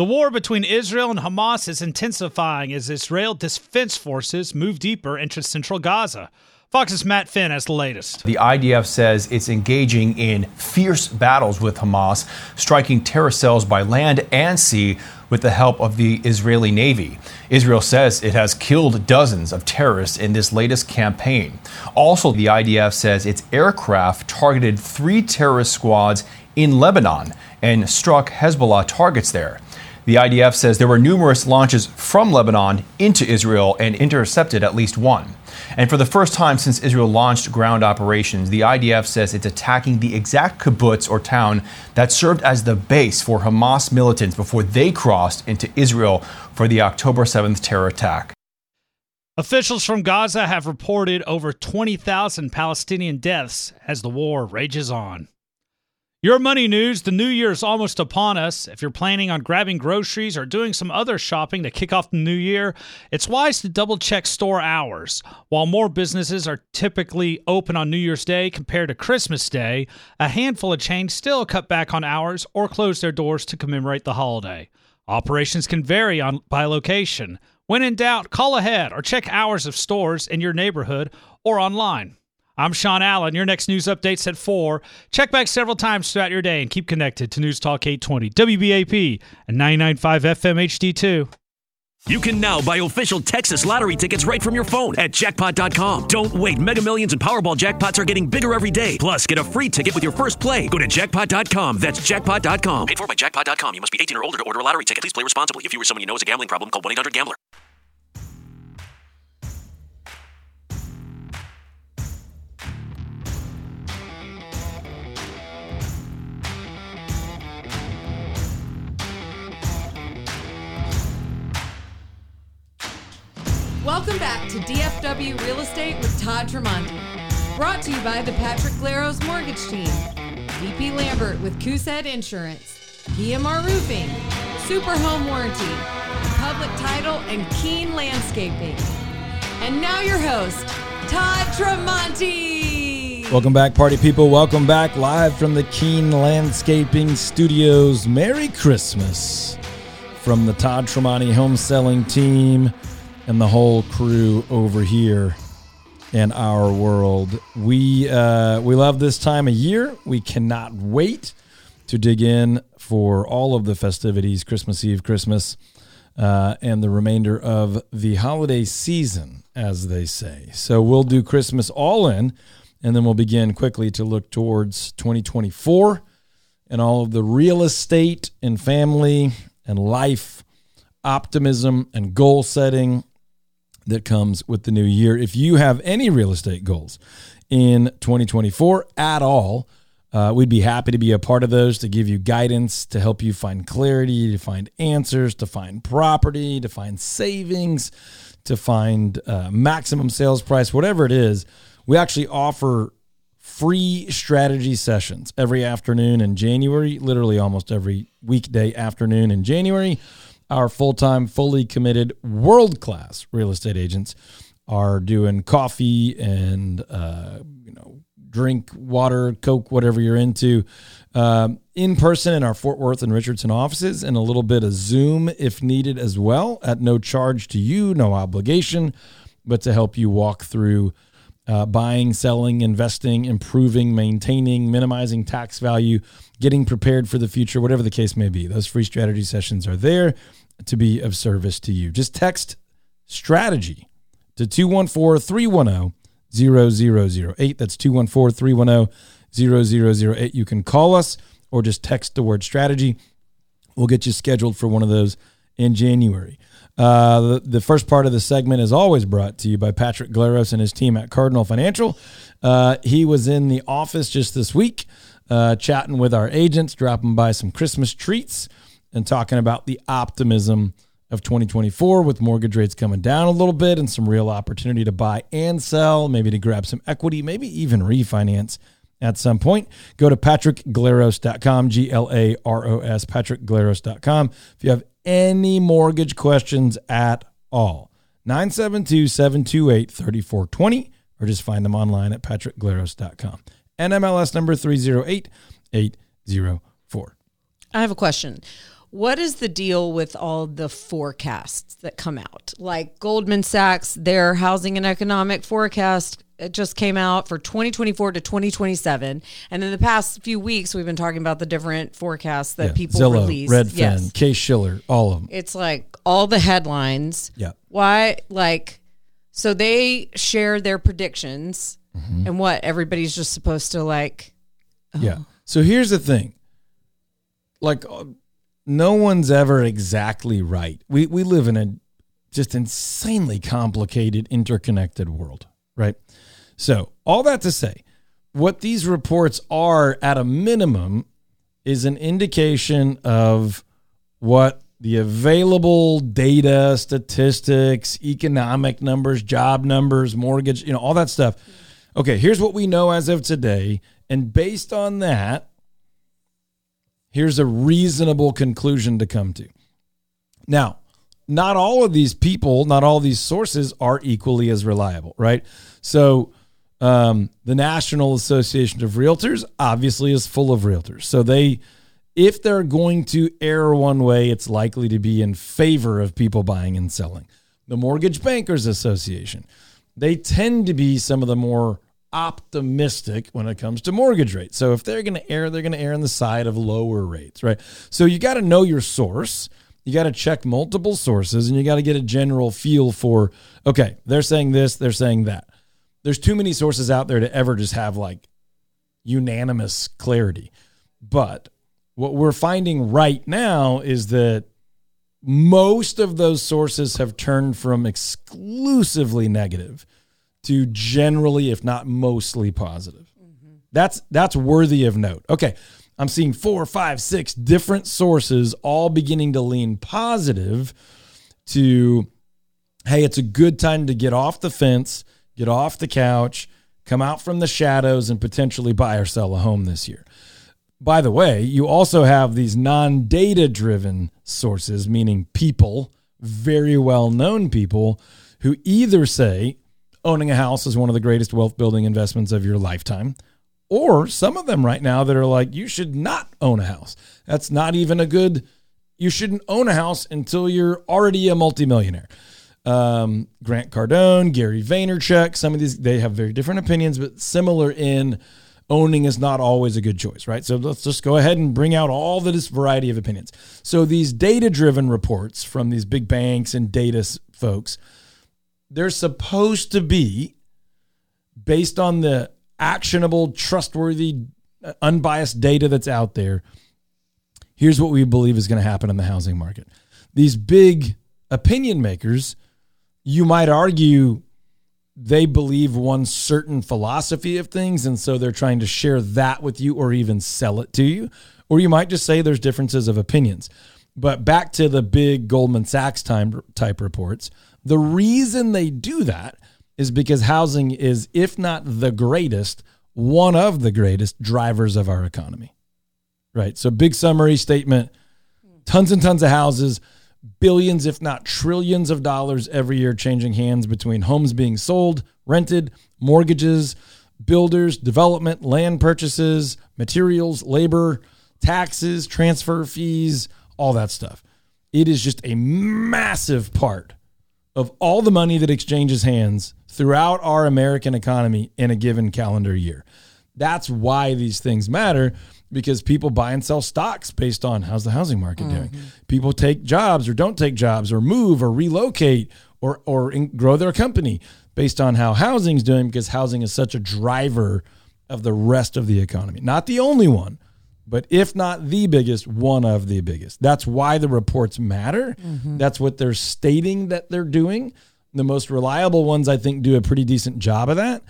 F: The war between Israel and Hamas is intensifying as Israel defense forces move deeper into central Gaza. Fox's Matt Finn has the latest.
T: The IDF says it's engaging in fierce battles with Hamas, striking terror cells by land and sea with the help of the Israeli Navy. Israel says it has killed dozens of terrorists in this latest campaign. Also, the IDF says its aircraft targeted three terrorist squads in Lebanon and struck Hezbollah targets there. The IDF says there were numerous launches from Lebanon into Israel and intercepted at least one. And for the first time since Israel launched ground operations, the IDF says it's attacking the exact kibbutz or town that served as the base for Hamas militants before they crossed into Israel for the October 7th terror attack.
F: Officials from Gaza have reported over 20,000 Palestinian deaths as the war rages on. Your money news the new year is almost upon us. If you're planning on grabbing groceries or doing some other shopping to kick off the new year, it's wise to double check store hours. While more businesses are typically open on New Year's Day compared to Christmas Day, a handful of chains still cut back on hours or close their doors to commemorate the holiday. Operations can vary on by location. When in doubt, call ahead or check hours of stores in your neighborhood or online. I'm Sean Allen. Your next news update's at 4. Check back several times throughout your day and keep connected to News Talk 820, WBAP, and 99.5 FM HD2.
I: You can now buy official Texas lottery tickets right from your phone at jackpot.com. Don't wait. Mega Millions and Powerball jackpots are getting bigger every day. Plus, get a free ticket with your first play. Go to jackpot.com. That's jackpot.com.
D: Paid for by jackpot.com. You must be 18 or older to order a lottery ticket. Please play responsibly. If you or someone you know has a gambling problem, call 1 800 Gambler.
U: Welcome back to DFW Real Estate with Todd Tremonti. Brought to you by the Patrick Glaros Mortgage Team, DP Lambert with Goosehead Insurance, PMR Roofing, Super Home Warranty, Public Title, and Keen Landscaping. And now your host, Todd Tremonti.
N: Welcome back, party people. Welcome back live from the Keen Landscaping Studios. Merry Christmas from the Todd Tremonti home selling team and the whole crew over here in our world. We uh, we love this time of year. We cannot wait to dig in for all of the festivities, Christmas Eve, Christmas, uh, and the remainder of the holiday season, as they say. So we'll do Christmas all in, and then we'll begin quickly to look towards 2024 and all of the real estate and family and life optimism and goal setting that comes with the new year. If you have any real estate goals in 2024 at all, uh, we'd be happy to be a part of those to give you guidance, to help you find clarity, to find answers, to find property, to find savings, to find uh, maximum sales price, whatever it is. We actually offer free strategy sessions every afternoon in January, literally almost every weekday afternoon in January our full time, fully committed, world class real estate agents are doing coffee and, uh, you know, drink, water, Coke, whatever you're into, um, in person in our Fort Worth and Richardson offices, and a little bit of Zoom if needed as well, at no charge to you, no obligation, but to help you walk through. Uh, buying, selling, investing, improving, maintaining, minimizing tax value, getting prepared for the future, whatever the case may be. Those free strategy sessions are there to be of service to you. Just text strategy to 214 310 0008. That's 214 310 0008. You can call us or just text the word strategy. We'll get you scheduled for one of those in January. Uh, the, the, first part of the segment is always brought to you by Patrick Glaros and his team at Cardinal Financial. Uh, he was in the office just this week, uh, chatting with our agents, dropping by some Christmas treats and talking about the optimism of 2024 with mortgage rates coming down a little bit and some real opportunity to buy and sell, maybe to grab some equity, maybe even refinance at some point. Go to patrickglaros.com, G L A R O S, patrickglaros.com. If you have any mortgage questions at all, 972 728 3420, or just find them online at patrickglaros.com. NMLS number 308804.
O: I have a question what is the deal with all the forecasts that come out? Like Goldman Sachs, their housing and economic forecast it just came out for 2024 to 2027. And in the past few weeks, we've been talking about the different forecasts that
N: yeah.
O: people
N: Zillow,
O: release.
N: Redfin,
O: yes.
N: Case Shiller, all of them.
O: It's like all the headlines.
N: Yeah.
O: Why? Like, so they share their predictions mm-hmm. and what everybody's just supposed to like.
N: Oh. Yeah. So here's the thing. Like no one's ever exactly right. We we live in a just insanely complicated, interconnected world, right? So, all that to say, what these reports are at a minimum is an indication of what the available data, statistics, economic numbers, job numbers, mortgage, you know, all that stuff. Okay, here's what we know as of today. And based on that, here's a reasonable conclusion to come to. Now, not all of these people, not all these sources are equally as reliable, right? So, um, the National Association of Realtors obviously is full of realtors. So they, if they're going to err one way, it's likely to be in favor of people buying and selling. The Mortgage Bankers Association, they tend to be some of the more optimistic when it comes to mortgage rates. So if they're going to err, they're going to err on the side of lower rates, right? So you got to know your source. You got to check multiple sources and you got to get a general feel for, okay, they're saying this, they're saying that. There's too many sources out there to ever just have like unanimous clarity. But what we're finding right now is that most of those sources have turned from exclusively negative to generally, if not mostly, positive. Mm-hmm. That's that's worthy of note. Okay, I'm seeing four, five, six different sources all beginning to lean positive to hey, it's a good time to get off the fence, get off the couch, come out from the shadows, and potentially buy or sell a home this year. By the way, you also have these non data driven sources, meaning people, very well known people, who either say owning a house is one of the greatest wealth building investments of your lifetime, or some of them right now that are like, you should not own a house. That's not even a good, you shouldn't own a house until you're already a multimillionaire. Um, Grant Cardone, Gary Vaynerchuk, some of these, they have very different opinions, but similar in owning is not always a good choice, right? So let's just go ahead and bring out all this variety of opinions. So these data driven reports from these big banks and data folks, they're supposed to be based on the actionable, trustworthy, uh, unbiased data that's out there. Here's what we believe is going to happen in the housing market. These big opinion makers, you might argue they believe one certain philosophy of things and so they're trying to share that with you or even sell it to you or you might just say there's differences of opinions but back to the big goldman sachs time type reports the reason they do that is because housing is if not the greatest one of the greatest drivers of our economy. Right? So big summary statement. Tons and tons of houses billions, if not trillions of dollars every year changing hands between homes being sold, rented, mortgages, builders, development, land purchases, materials, labor, taxes, transfer fees, all that stuff. It is just a massive part of all the money that exchanges hands throughout our American economy in a given calendar year. That's why these things matter because people buy and sell stocks based on how's the housing market mm-hmm. doing. People take jobs or don't take jobs or move or relocate or or in, grow their company based on how housing's doing because housing is such a driver of the rest of the economy. Not the only one, but if not the biggest, one of the biggest. That's why the reports matter. Mm-hmm. That's what they're stating that they're doing. The most reliable ones I think do a pretty decent job of that.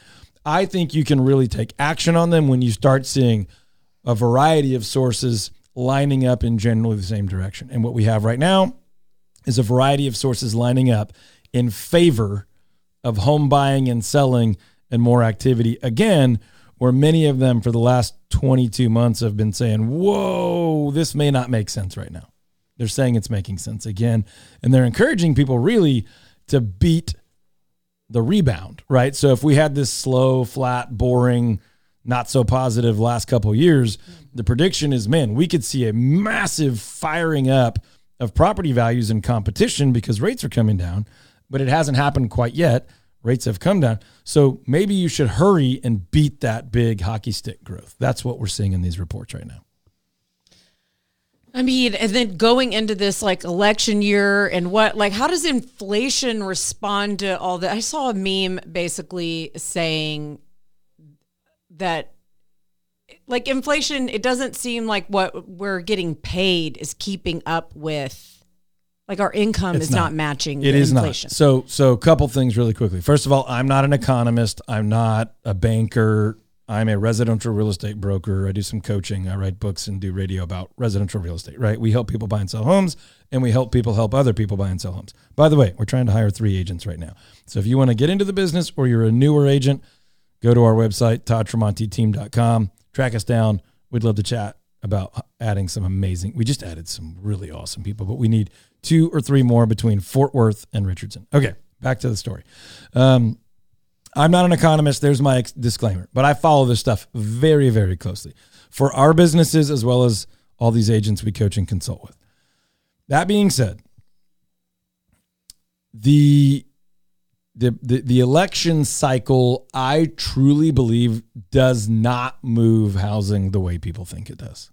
N: I think you can really take action on them when you start seeing a variety of sources lining up in generally the same direction. And what we have right now is a variety of sources lining up in favor of home buying and selling and more activity. Again, where many of them for the last 22 months have been saying, whoa, this may not make sense right now. They're saying it's making sense again. And they're encouraging people really to beat the rebound, right? So if we had this slow, flat, boring, not so positive last couple years, the prediction is man, we could see a massive firing up of property values and competition because rates are coming down, but it hasn't happened quite yet. Rates have come down. So maybe you should hurry and beat that big hockey stick growth. That's what we're seeing in these reports right now.
O: I mean, and then going into this like election year and what, like, how does inflation respond to all that? I saw a meme basically saying that like inflation it doesn't seem like what we're getting paid is keeping up with like our income it's is not, not. matching
N: It is
O: inflation.
N: not so so a couple things really quickly. First of all i'm not an economist. I'm not a banker. I'm a residential real estate broker. I do some coaching. I write books and do radio about residential real estate right? We help people buy and sell homes and we help people help other people buy and sell homes. By the way we're trying to hire three agents right now. So if you want to get into the business or you're a newer agent go to our website, toddtremontiteam.com, track us down. We'd love to chat about adding some amazing. We just added some really awesome people, but we need two or three more between Fort Worth and Richardson. Okay, back to the story. Um, I'm not an economist. There's my disclaimer, but I follow this stuff very, very closely for our businesses as well as all these agents we coach and consult with. That being said, the the, the, the election cycle, I truly believe, does not move housing the way people think it does.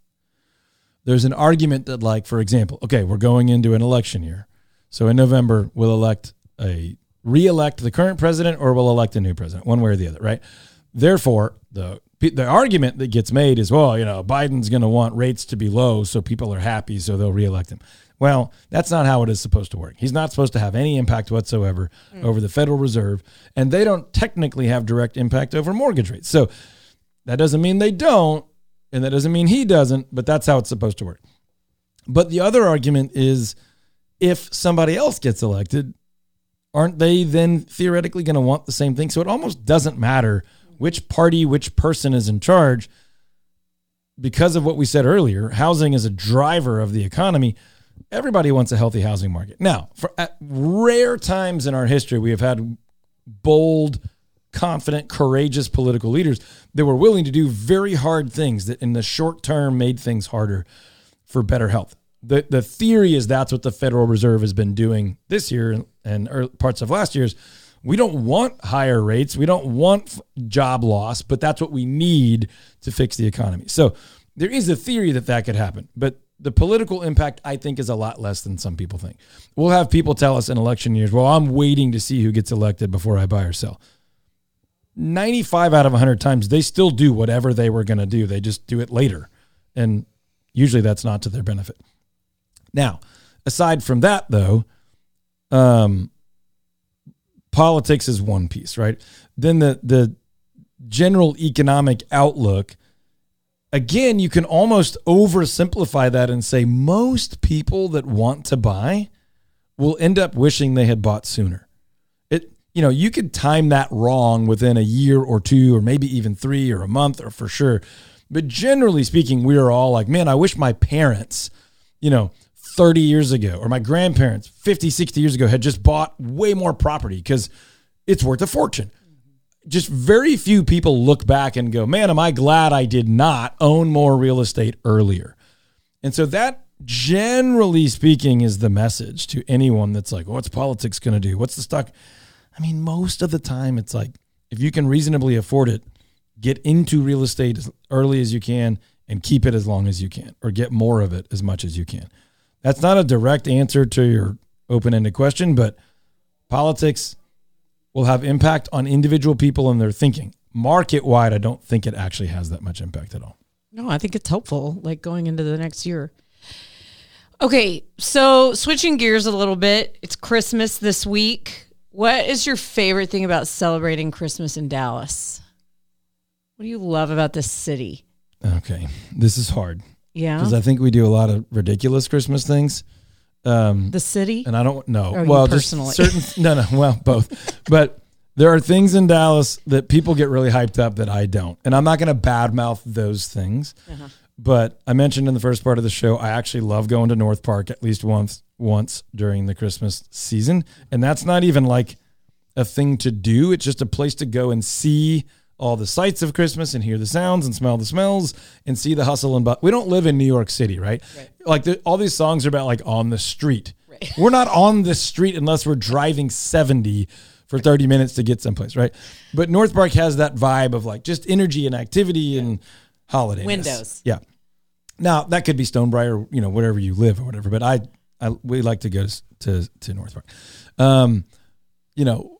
N: There's an argument that, like, for example, okay, we're going into an election year. So in November, we'll elect a re-elect the current president or we'll elect a new president, one way or the other, right? Therefore, the the argument that gets made is, well, you know, Biden's going to want rates to be low so people are happy, so they'll re-elect him. Well, that's not how it is supposed to work. He's not supposed to have any impact whatsoever mm. over the Federal Reserve, and they don't technically have direct impact over mortgage rates. So that doesn't mean they don't, and that doesn't mean he doesn't, but that's how it's supposed to work. But the other argument is if somebody else gets elected, aren't they then theoretically going to want the same thing? So it almost doesn't matter which party, which person is in charge because of what we said earlier. Housing is a driver of the economy. Everybody wants a healthy housing market. Now, for at rare times in our history, we have had bold, confident, courageous political leaders that were willing to do very hard things that in the short term made things harder for better health. The, the theory is that's what the Federal Reserve has been doing this year and parts of last year's. We don't want higher rates. We don't want job loss, but that's what we need to fix the economy. So there is a theory that that could happen, but the political impact, I think, is a lot less than some people think. We'll have people tell us in election years, well, I'm waiting to see who gets elected before I buy or sell. 95 out of 100 times, they still do whatever they were going to do. They just do it later. And usually that's not to their benefit. Now, aside from that, though, um, politics is one piece, right? Then the, the general economic outlook again, you can almost oversimplify that and say most people that want to buy will end up wishing they had bought sooner. You know, you could time that wrong within a year or two or maybe even 3 or a month or for sure. But generally speaking, we are all like, man, I wish my parents, you know, 30 years ago or my grandparents 50, 60 years ago had just bought way more property cuz it's worth a fortune just very few people look back and go, man, am I glad I did not own more real estate earlier? And so that generally speaking is the message to anyone that's like, what's politics going to do? What's the stock? I mean, most of the time it's like, if you can reasonably afford it, get into real estate as early as you can and keep it as long as you can or get more of it as much as you can. That's not a direct answer to your open ended question, but politics will have impact on individual people and their thinking. Market wide, I don't think it actually has that much impact at all.
O: No, I think it's helpful, like going into the next year. Okay, so switching gears a little bit, it's Christmas this week. What is your favorite thing about celebrating Christmas in Dallas? What do you love about this city?
N: Okay, this is hard.
O: Yeah.
N: Because I think we do a lot of ridiculous Christmas things. Um,
O: the city,
N: and I don't know. Well,
O: personally?
N: just certain. no, no. Well, both. but there are things in Dallas that people get really hyped up that I don't, and I'm not going to badmouth those things.
O: Uh-huh.
N: But I mentioned in the first part of the show, I actually love going to NorthPark at least once once during the Christmas season, and that's not even like a thing to do. It's just a place to go and see all the sights of Christmas and hear the sounds and smell the smells and see the hustle and but we don't live in New York City, right?
O: Right.
N: Like the, all these songs are about like on the street. We're not on the street unless we're driving 70 for 30 minutes to get someplace, right? But NorthPark has that vibe of like just energy and activity and holiday.
O: Windows.
N: Yeah. Now that could be Stonebriar, you know, wherever you live or whatever. But I, I we like to go to to NorthPark. Um, you know,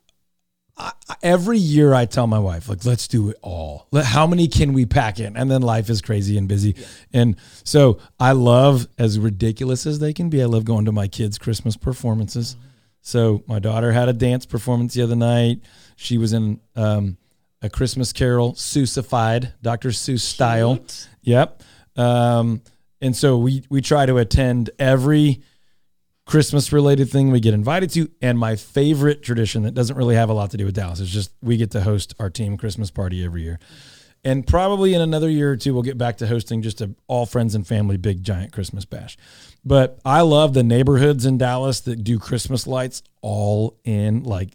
N: I, every year I tell my wife, like, let's do it all. Let, how many can we pack in? And then life is crazy and busy. And so I love, as ridiculous as they can be, I love going to my kids' Christmas performances. So my daughter had a dance performance the other night. She was in um, a Christmas Carol, Seussified, Dr. Seuss style. Yep. Um, and so we we try to attend every Christmas related thing we get invited to. And my favorite tradition that doesn't really have a lot to do with Dallas is just we get to host our team Christmas party every year. And probably in another year or two, we'll get back to hosting just a all friends and family big giant Christmas bash. But I love the neighborhoods in Dallas that do Christmas lights all in, like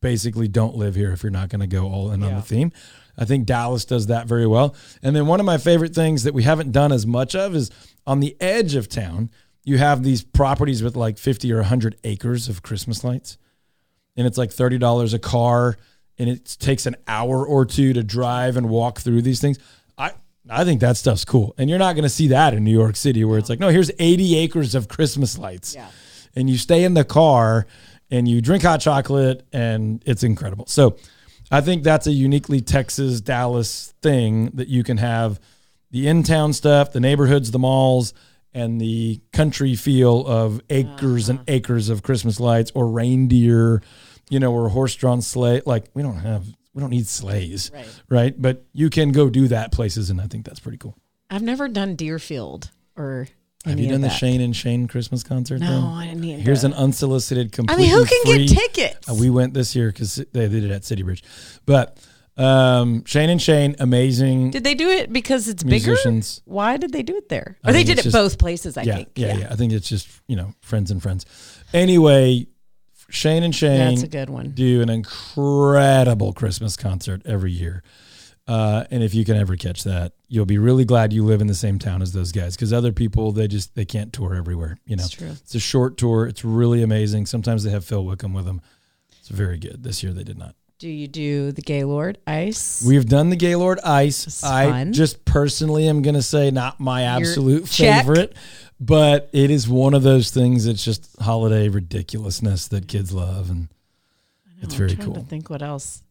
N: basically don't live here if you're not going to go all in on the theme. I think Dallas does that very well. And then one of my favorite things that we haven't done as much of is on the edge of town, you have these properties with like 50 or 100 acres of Christmas lights. And it's like $30 a car. And it takes an hour or two to drive and walk through these things. I, I think that stuff's cool. And you're not going to see that in New York City where it's like, no, here's 80 acres of Christmas lights.
O: Yeah.
N: And you stay in the car and you drink hot chocolate and it's incredible. So I think that's a uniquely Texas, Dallas thing that you can have the in town stuff, the neighborhoods, the malls, and the country feel of acres and acres of Christmas lights or reindeer, you know, or horse drawn sleigh. Like we don't have, we don't need sleighs,
O: Right.
N: right? But you can go do that places, and I think that's pretty cool.
O: I've never done Deerfield or
N: Have you done the
O: that.
N: Shane and Shane Christmas concert?
O: No? I didn't
N: Here's
O: do
N: an
O: it.
N: unsolicited,
O: I mean, who can
N: free-
O: get tickets?
N: Uh, we went this year because they did it at City Bridge, but um, Shane and Shane, amazing.
O: Did they do it because it's
N: Musicians.
O: bigger? Why did they do it there?
N: I
O: Or they did it
N: just-
O: both places, I
N: yeah,
O: think.
N: Yeah, yeah, I think it's just you know friends and friends. Anyway, Shane and Shane.
O: That's a good one.
N: Do an incredible Christmas concert every year. Uh, and if you can ever catch that, you'll be really glad you live in the same town as those guys because other people they just they can't tour everywhere. You know,
O: It's true.
N: It's a short tour. It's really amazing. Sometimes they have Phil Wickham with them. It's very good. This year they did not.
O: Do you do the Gaylord Ice?
N: We've done the Gaylord Ice.
O: It's
N: I
O: fun.
N: just personally am going to say not my absolute
O: check.
N: favorite, but it is one of those things that's just holiday ridiculousness that kids love, and it's
O: I'm
N: very
O: trying
N: cool.
O: To think what else.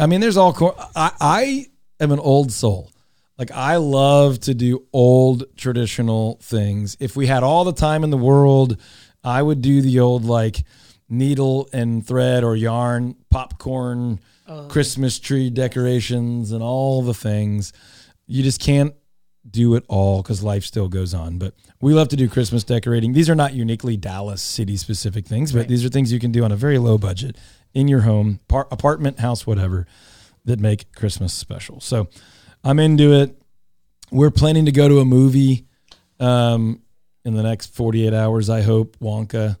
N: I mean, there's all. Cor- I I am an old soul. Like I love to do old traditional things. If we had all the time in the world, I would do the old like needle and thread or yarn popcorn
O: Oh.
N: Christmas tree decorations and all the things. You just can't do it all because life still goes on. But we love to do Christmas decorating. These are not uniquely Dallas city specific things, but these are things you can do on a very low budget in your home, par- apartment, house, whatever, that make Christmas special. So I'm into it. We're planning to go to a movie um, in the next 48 hours, I hope. Wonka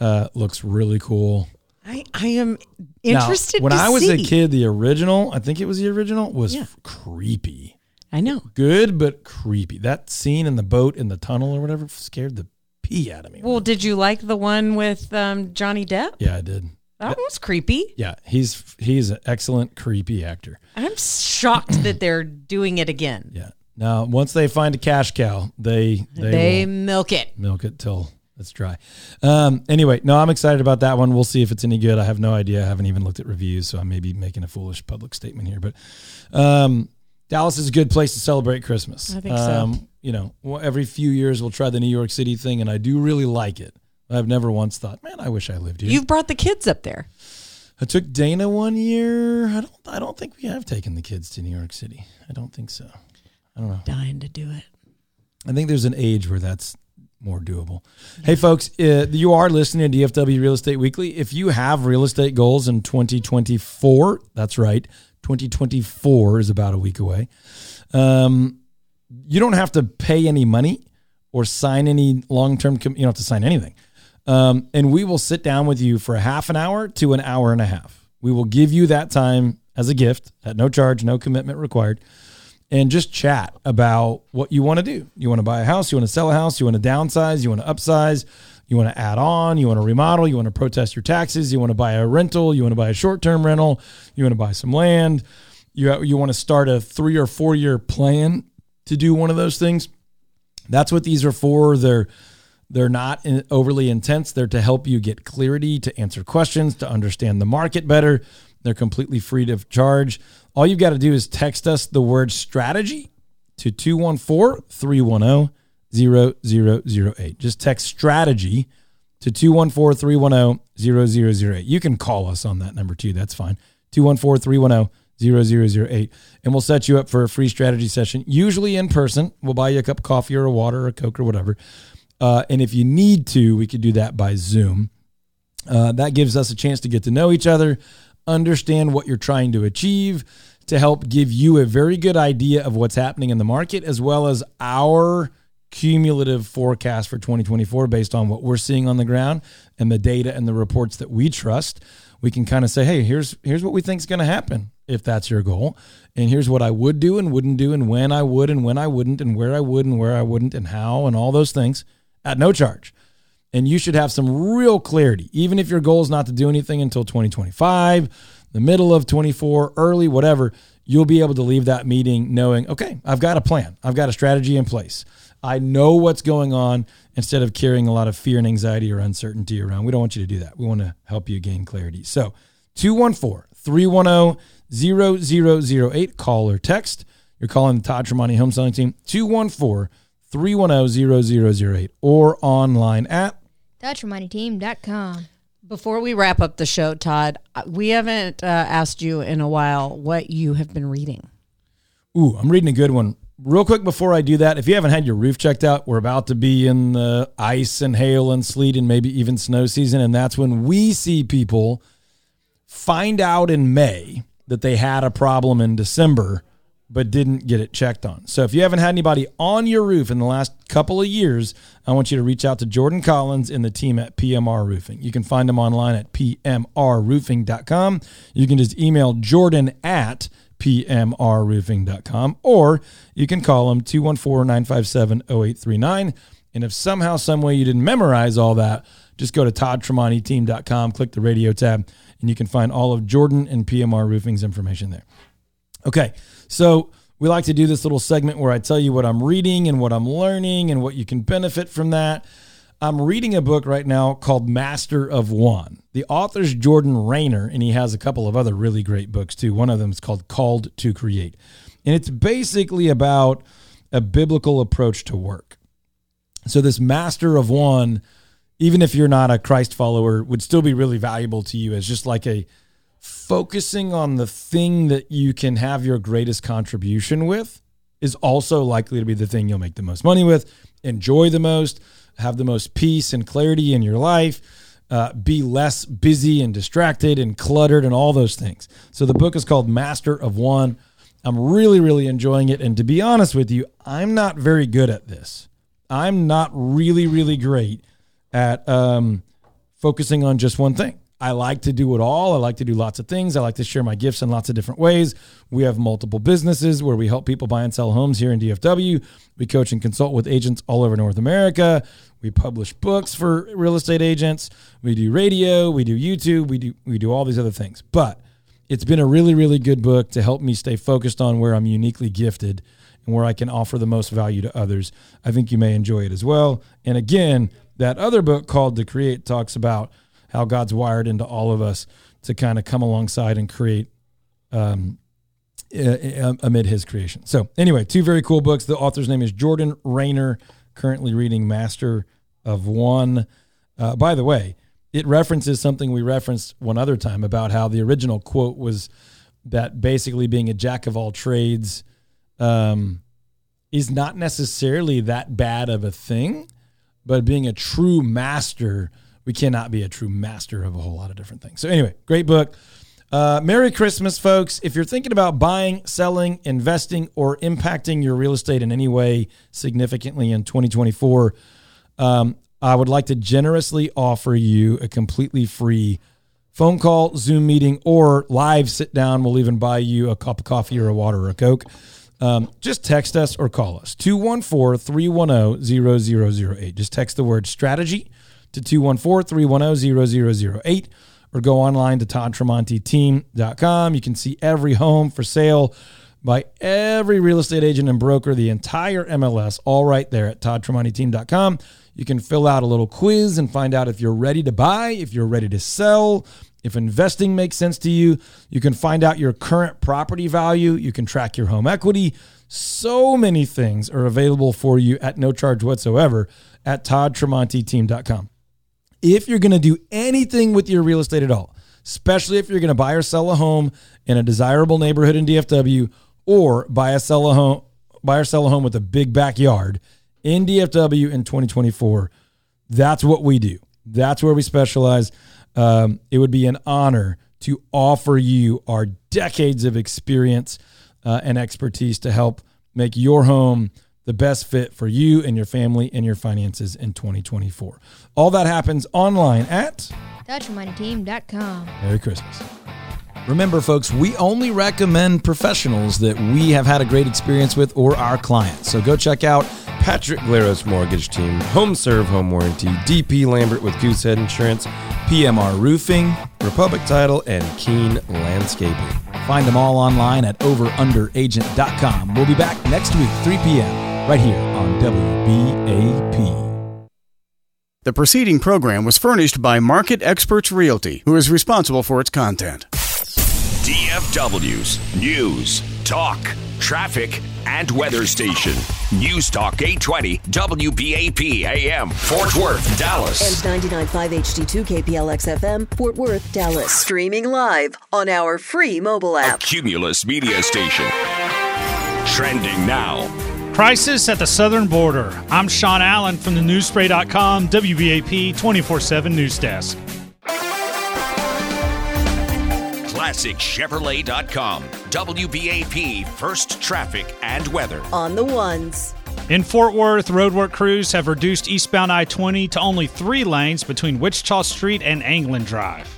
N: uh, looks really cool.
O: I, I am
N: Now,
O: interested.
N: when
O: to
N: I was a kid, the original, I think it was the original, was
O: Yeah.
N: creepy.
O: I know.
N: Good, but creepy. That scene in the boat in the tunnel or whatever scared the pee out of me.
O: Well, did you like the one with um, Johnny Depp?
N: Yeah, I did.
O: That one was creepy.
N: Yeah, he's he's an excellent creepy actor.
O: I'm shocked that they're doing it again.
N: Yeah. Now, once they find a cash cow, they they,
O: They, milk it.
N: milk it till it's dry. Um, anyway, no, I'm excited about that one. We'll see if it's any good. I have no idea. I haven't even looked at reviews, so I may be making a foolish public statement here. But um, Dallas is a good place to celebrate Christmas.
O: I think so.
N: um, You know, every few years we'll try the New York City thing, and I do really like it. I've never once thought, man, I wish I lived here.
O: You've brought the kids up there.
N: I took Dana one year. I don't. I don't think we have taken the kids to New York City. I don't think so. I don't know.
O: Dying to do it.
N: I think there's an age where that's more doable. Hey, folks, uh, you are listening to DFW Real Estate Weekly. If you have real estate goals in 2024, that's right, 2024 is about a week away. Um, you don't have to pay any money or sign any long term. Com- you don't have to sign anything. Um, and we will sit down with you for a half an hour to an hour and a half. We will give you that time as a gift at no charge, no commitment required and just chat about what you want to do. You want to buy a house, you want to sell a house, you want to downsize, you want to upsize, you want to add on, you want to remodel, you want to protest your taxes, you want to buy a rental, you want to buy a short-term rental, you want to buy some land, you you want to start a 3 or 4 year plan to do one of those things. That's what these are for. They're they're not in- overly intense. They're to help you get clarity, to answer questions, to understand the market better. They're completely free of charge. All you've got to do is text us the word strategy to 214 310 0008. Just text strategy to 214 310 0008. You can call us on that number too. That's fine. 214 310 0008. And we'll set you up for a free strategy session, usually in person. We'll buy you a cup of coffee or a water or a Coke or whatever. Uh, and if you need to, we could do that by Zoom. Uh, that gives us a chance to get to know each other, understand what you're trying to achieve, to help give you a very good idea of what's happening in the market, as well as our cumulative forecast for 2024 based on what we're seeing on the ground and the data and the reports that we trust. We can kind of say, hey, here's here's what we think is going to happen if that's your goal, and here's what I would do and wouldn't do, and when I would and when I wouldn't, and where I would and where I wouldn't, and how, and all those things at no charge and you should have some real clarity, even if your goal is not to do anything until 2025, the middle of 24, early, whatever. You'll be able to leave that meeting knowing, okay, I've got a plan, I've got a strategy in place. I know what's going on instead of carrying a lot of fear and anxiety or uncertainty around. We don't want you to do that. We want to help you gain clarity. So, 214 310 0008, call or text. You're calling the Todd Tremonti Home Selling Team, 214 310 0008, or online at
P: ToddTremontiTeam.com.
O: Before we wrap up the show, Todd, uh, we haven't uh, asked you in a while what you have been reading.
N: Ooh, I'm reading a good one real quick before I do that, if you haven't had your roof checked out, we're about to be in the ice and hail and sleet and maybe even snow season. And that's when we see people find out in May that they had a problem in December but didn't get it checked on. So if you haven't had anybody on your roof in the last couple of years, I want you to reach out to Jordan Collins and the team at PMR Roofing. You can find them online at pmrroofing.com. You can just email Jordan at pmrroofing.com or you can call them 214-957-0839. And if somehow, some way you didn't memorize all that, just go to toddtremontiteam.com, click the radio tab, and you can find all of Jordan and PMR Roofing's information there. Okay, so we like to do this little segment where I tell you what I'm reading and what I'm learning and what you can benefit from that. I'm reading a book right now called Master of One. The author's Jordan Raynor, and he has a couple of other really great books too. One of them is called Called to Create. And it's basically about a biblical approach to work. So, this Master of One, even if you're not a Christ follower, would still be really valuable to you as just like a focusing on the thing that you can have your greatest contribution with is also likely to be the thing you'll make the most money with, enjoy the most, have the most peace and clarity in your life, uh, be less busy and distracted and cluttered and all those things. So the book is called Master of One. I'm really, really enjoying it. And to be honest with you, I'm not very good at this. I'm not really, really great at um, focusing on just one thing. I like to do it all. I like to do lots of things. I like to share my gifts in lots of different ways. We have multiple businesses where we help people buy and sell homes here in DFW. We coach and consult with agents all over North America. We publish books for real estate agents. We do radio, we do YouTube, we do we do all these other things. But it's been a really really good book to help me stay focused on where I'm uniquely gifted and where I can offer the most value to others. I think you may enjoy it as well. And again, that other book called To Create talks about how God's wired into all of us to kind of come alongside and create um, amid His creation. So, anyway, two very cool books. The author's name is Jordan Raynor, currently reading Master of One. Uh, by the way, it references something we referenced one other time about how the original quote was that basically being a jack of all trades um, is not necessarily that bad of a thing, but being a true master we cannot be a true master of a whole lot of different things. So, anyway, great book. Uh, Merry Christmas, folks. If you're thinking about buying, selling, investing, or impacting your real estate in any way significantly in 2024, um, I would like to generously offer you a completely free phone call, Zoom meeting, or live sit down. We'll even buy you a cup of coffee or a water or a Coke. Um, just text us or call us 214 310 0008. Just text the word strategy to 214-310-0008 or go online to toddtremontiteam.com. You can see every home for sale by every real estate agent and broker, the entire MLS, all right there at toddtremontiteam.com. You can fill out a little quiz and find out if you're ready to buy, if you're ready to sell, if investing makes sense to you. You can find out your current property value. You can track your home equity. So many things are available for you at no charge whatsoever at toddtremontiteam.com if you're going to do anything with your real estate at all, especially if you're going to buy or sell a home in a desirable neighborhood in DFW or buy or sell a home buy or sell a home with a big backyard in DFW in 2024, that's what we do. That's where we specialize. Um, it would be an honor to offer you our decades of experience uh, and expertise to help make your home the best fit for you and your family and your finances in 2024. All that happens online at
P: ToddTremontiTeam.com.
N: Merry Christmas. Remember, folks, we only recommend professionals that we have had a great experience with or our clients. So go check out
V: Patrick Glaros Mortgage Team, Home Serve Home Warranty, DP Lambert with Goosehead Insurance,
N: PMR Roofing,
V: Republic Title, and Keen Landscaping.
N: Find them all online at overunderagent.com. We'll be back next week, 3 p.m right here on WBAP.
L: The preceding program was furnished by Market Experts Realty, who is responsible for its content.
S: DFW's News, Talk, Traffic, and Weather Station. News Talk 820 WBAP AM, Fort Worth, Dallas.
E: And 99.5 HD2 KPLX FM, Fort Worth, Dallas. Streaming live on our free mobile app.
S: A Cumulus Media Station. Trending now
F: Crisis at the southern border. I'm Sean Allen from the newsspray.com WBAP 24/7 news desk.
S: ClassicChevrolet.com. WBAP First Traffic and Weather.
E: On the ones.
F: In Fort Worth, roadwork crews have reduced eastbound I 20 to only three lanes between Wichita Street and Anglin Drive.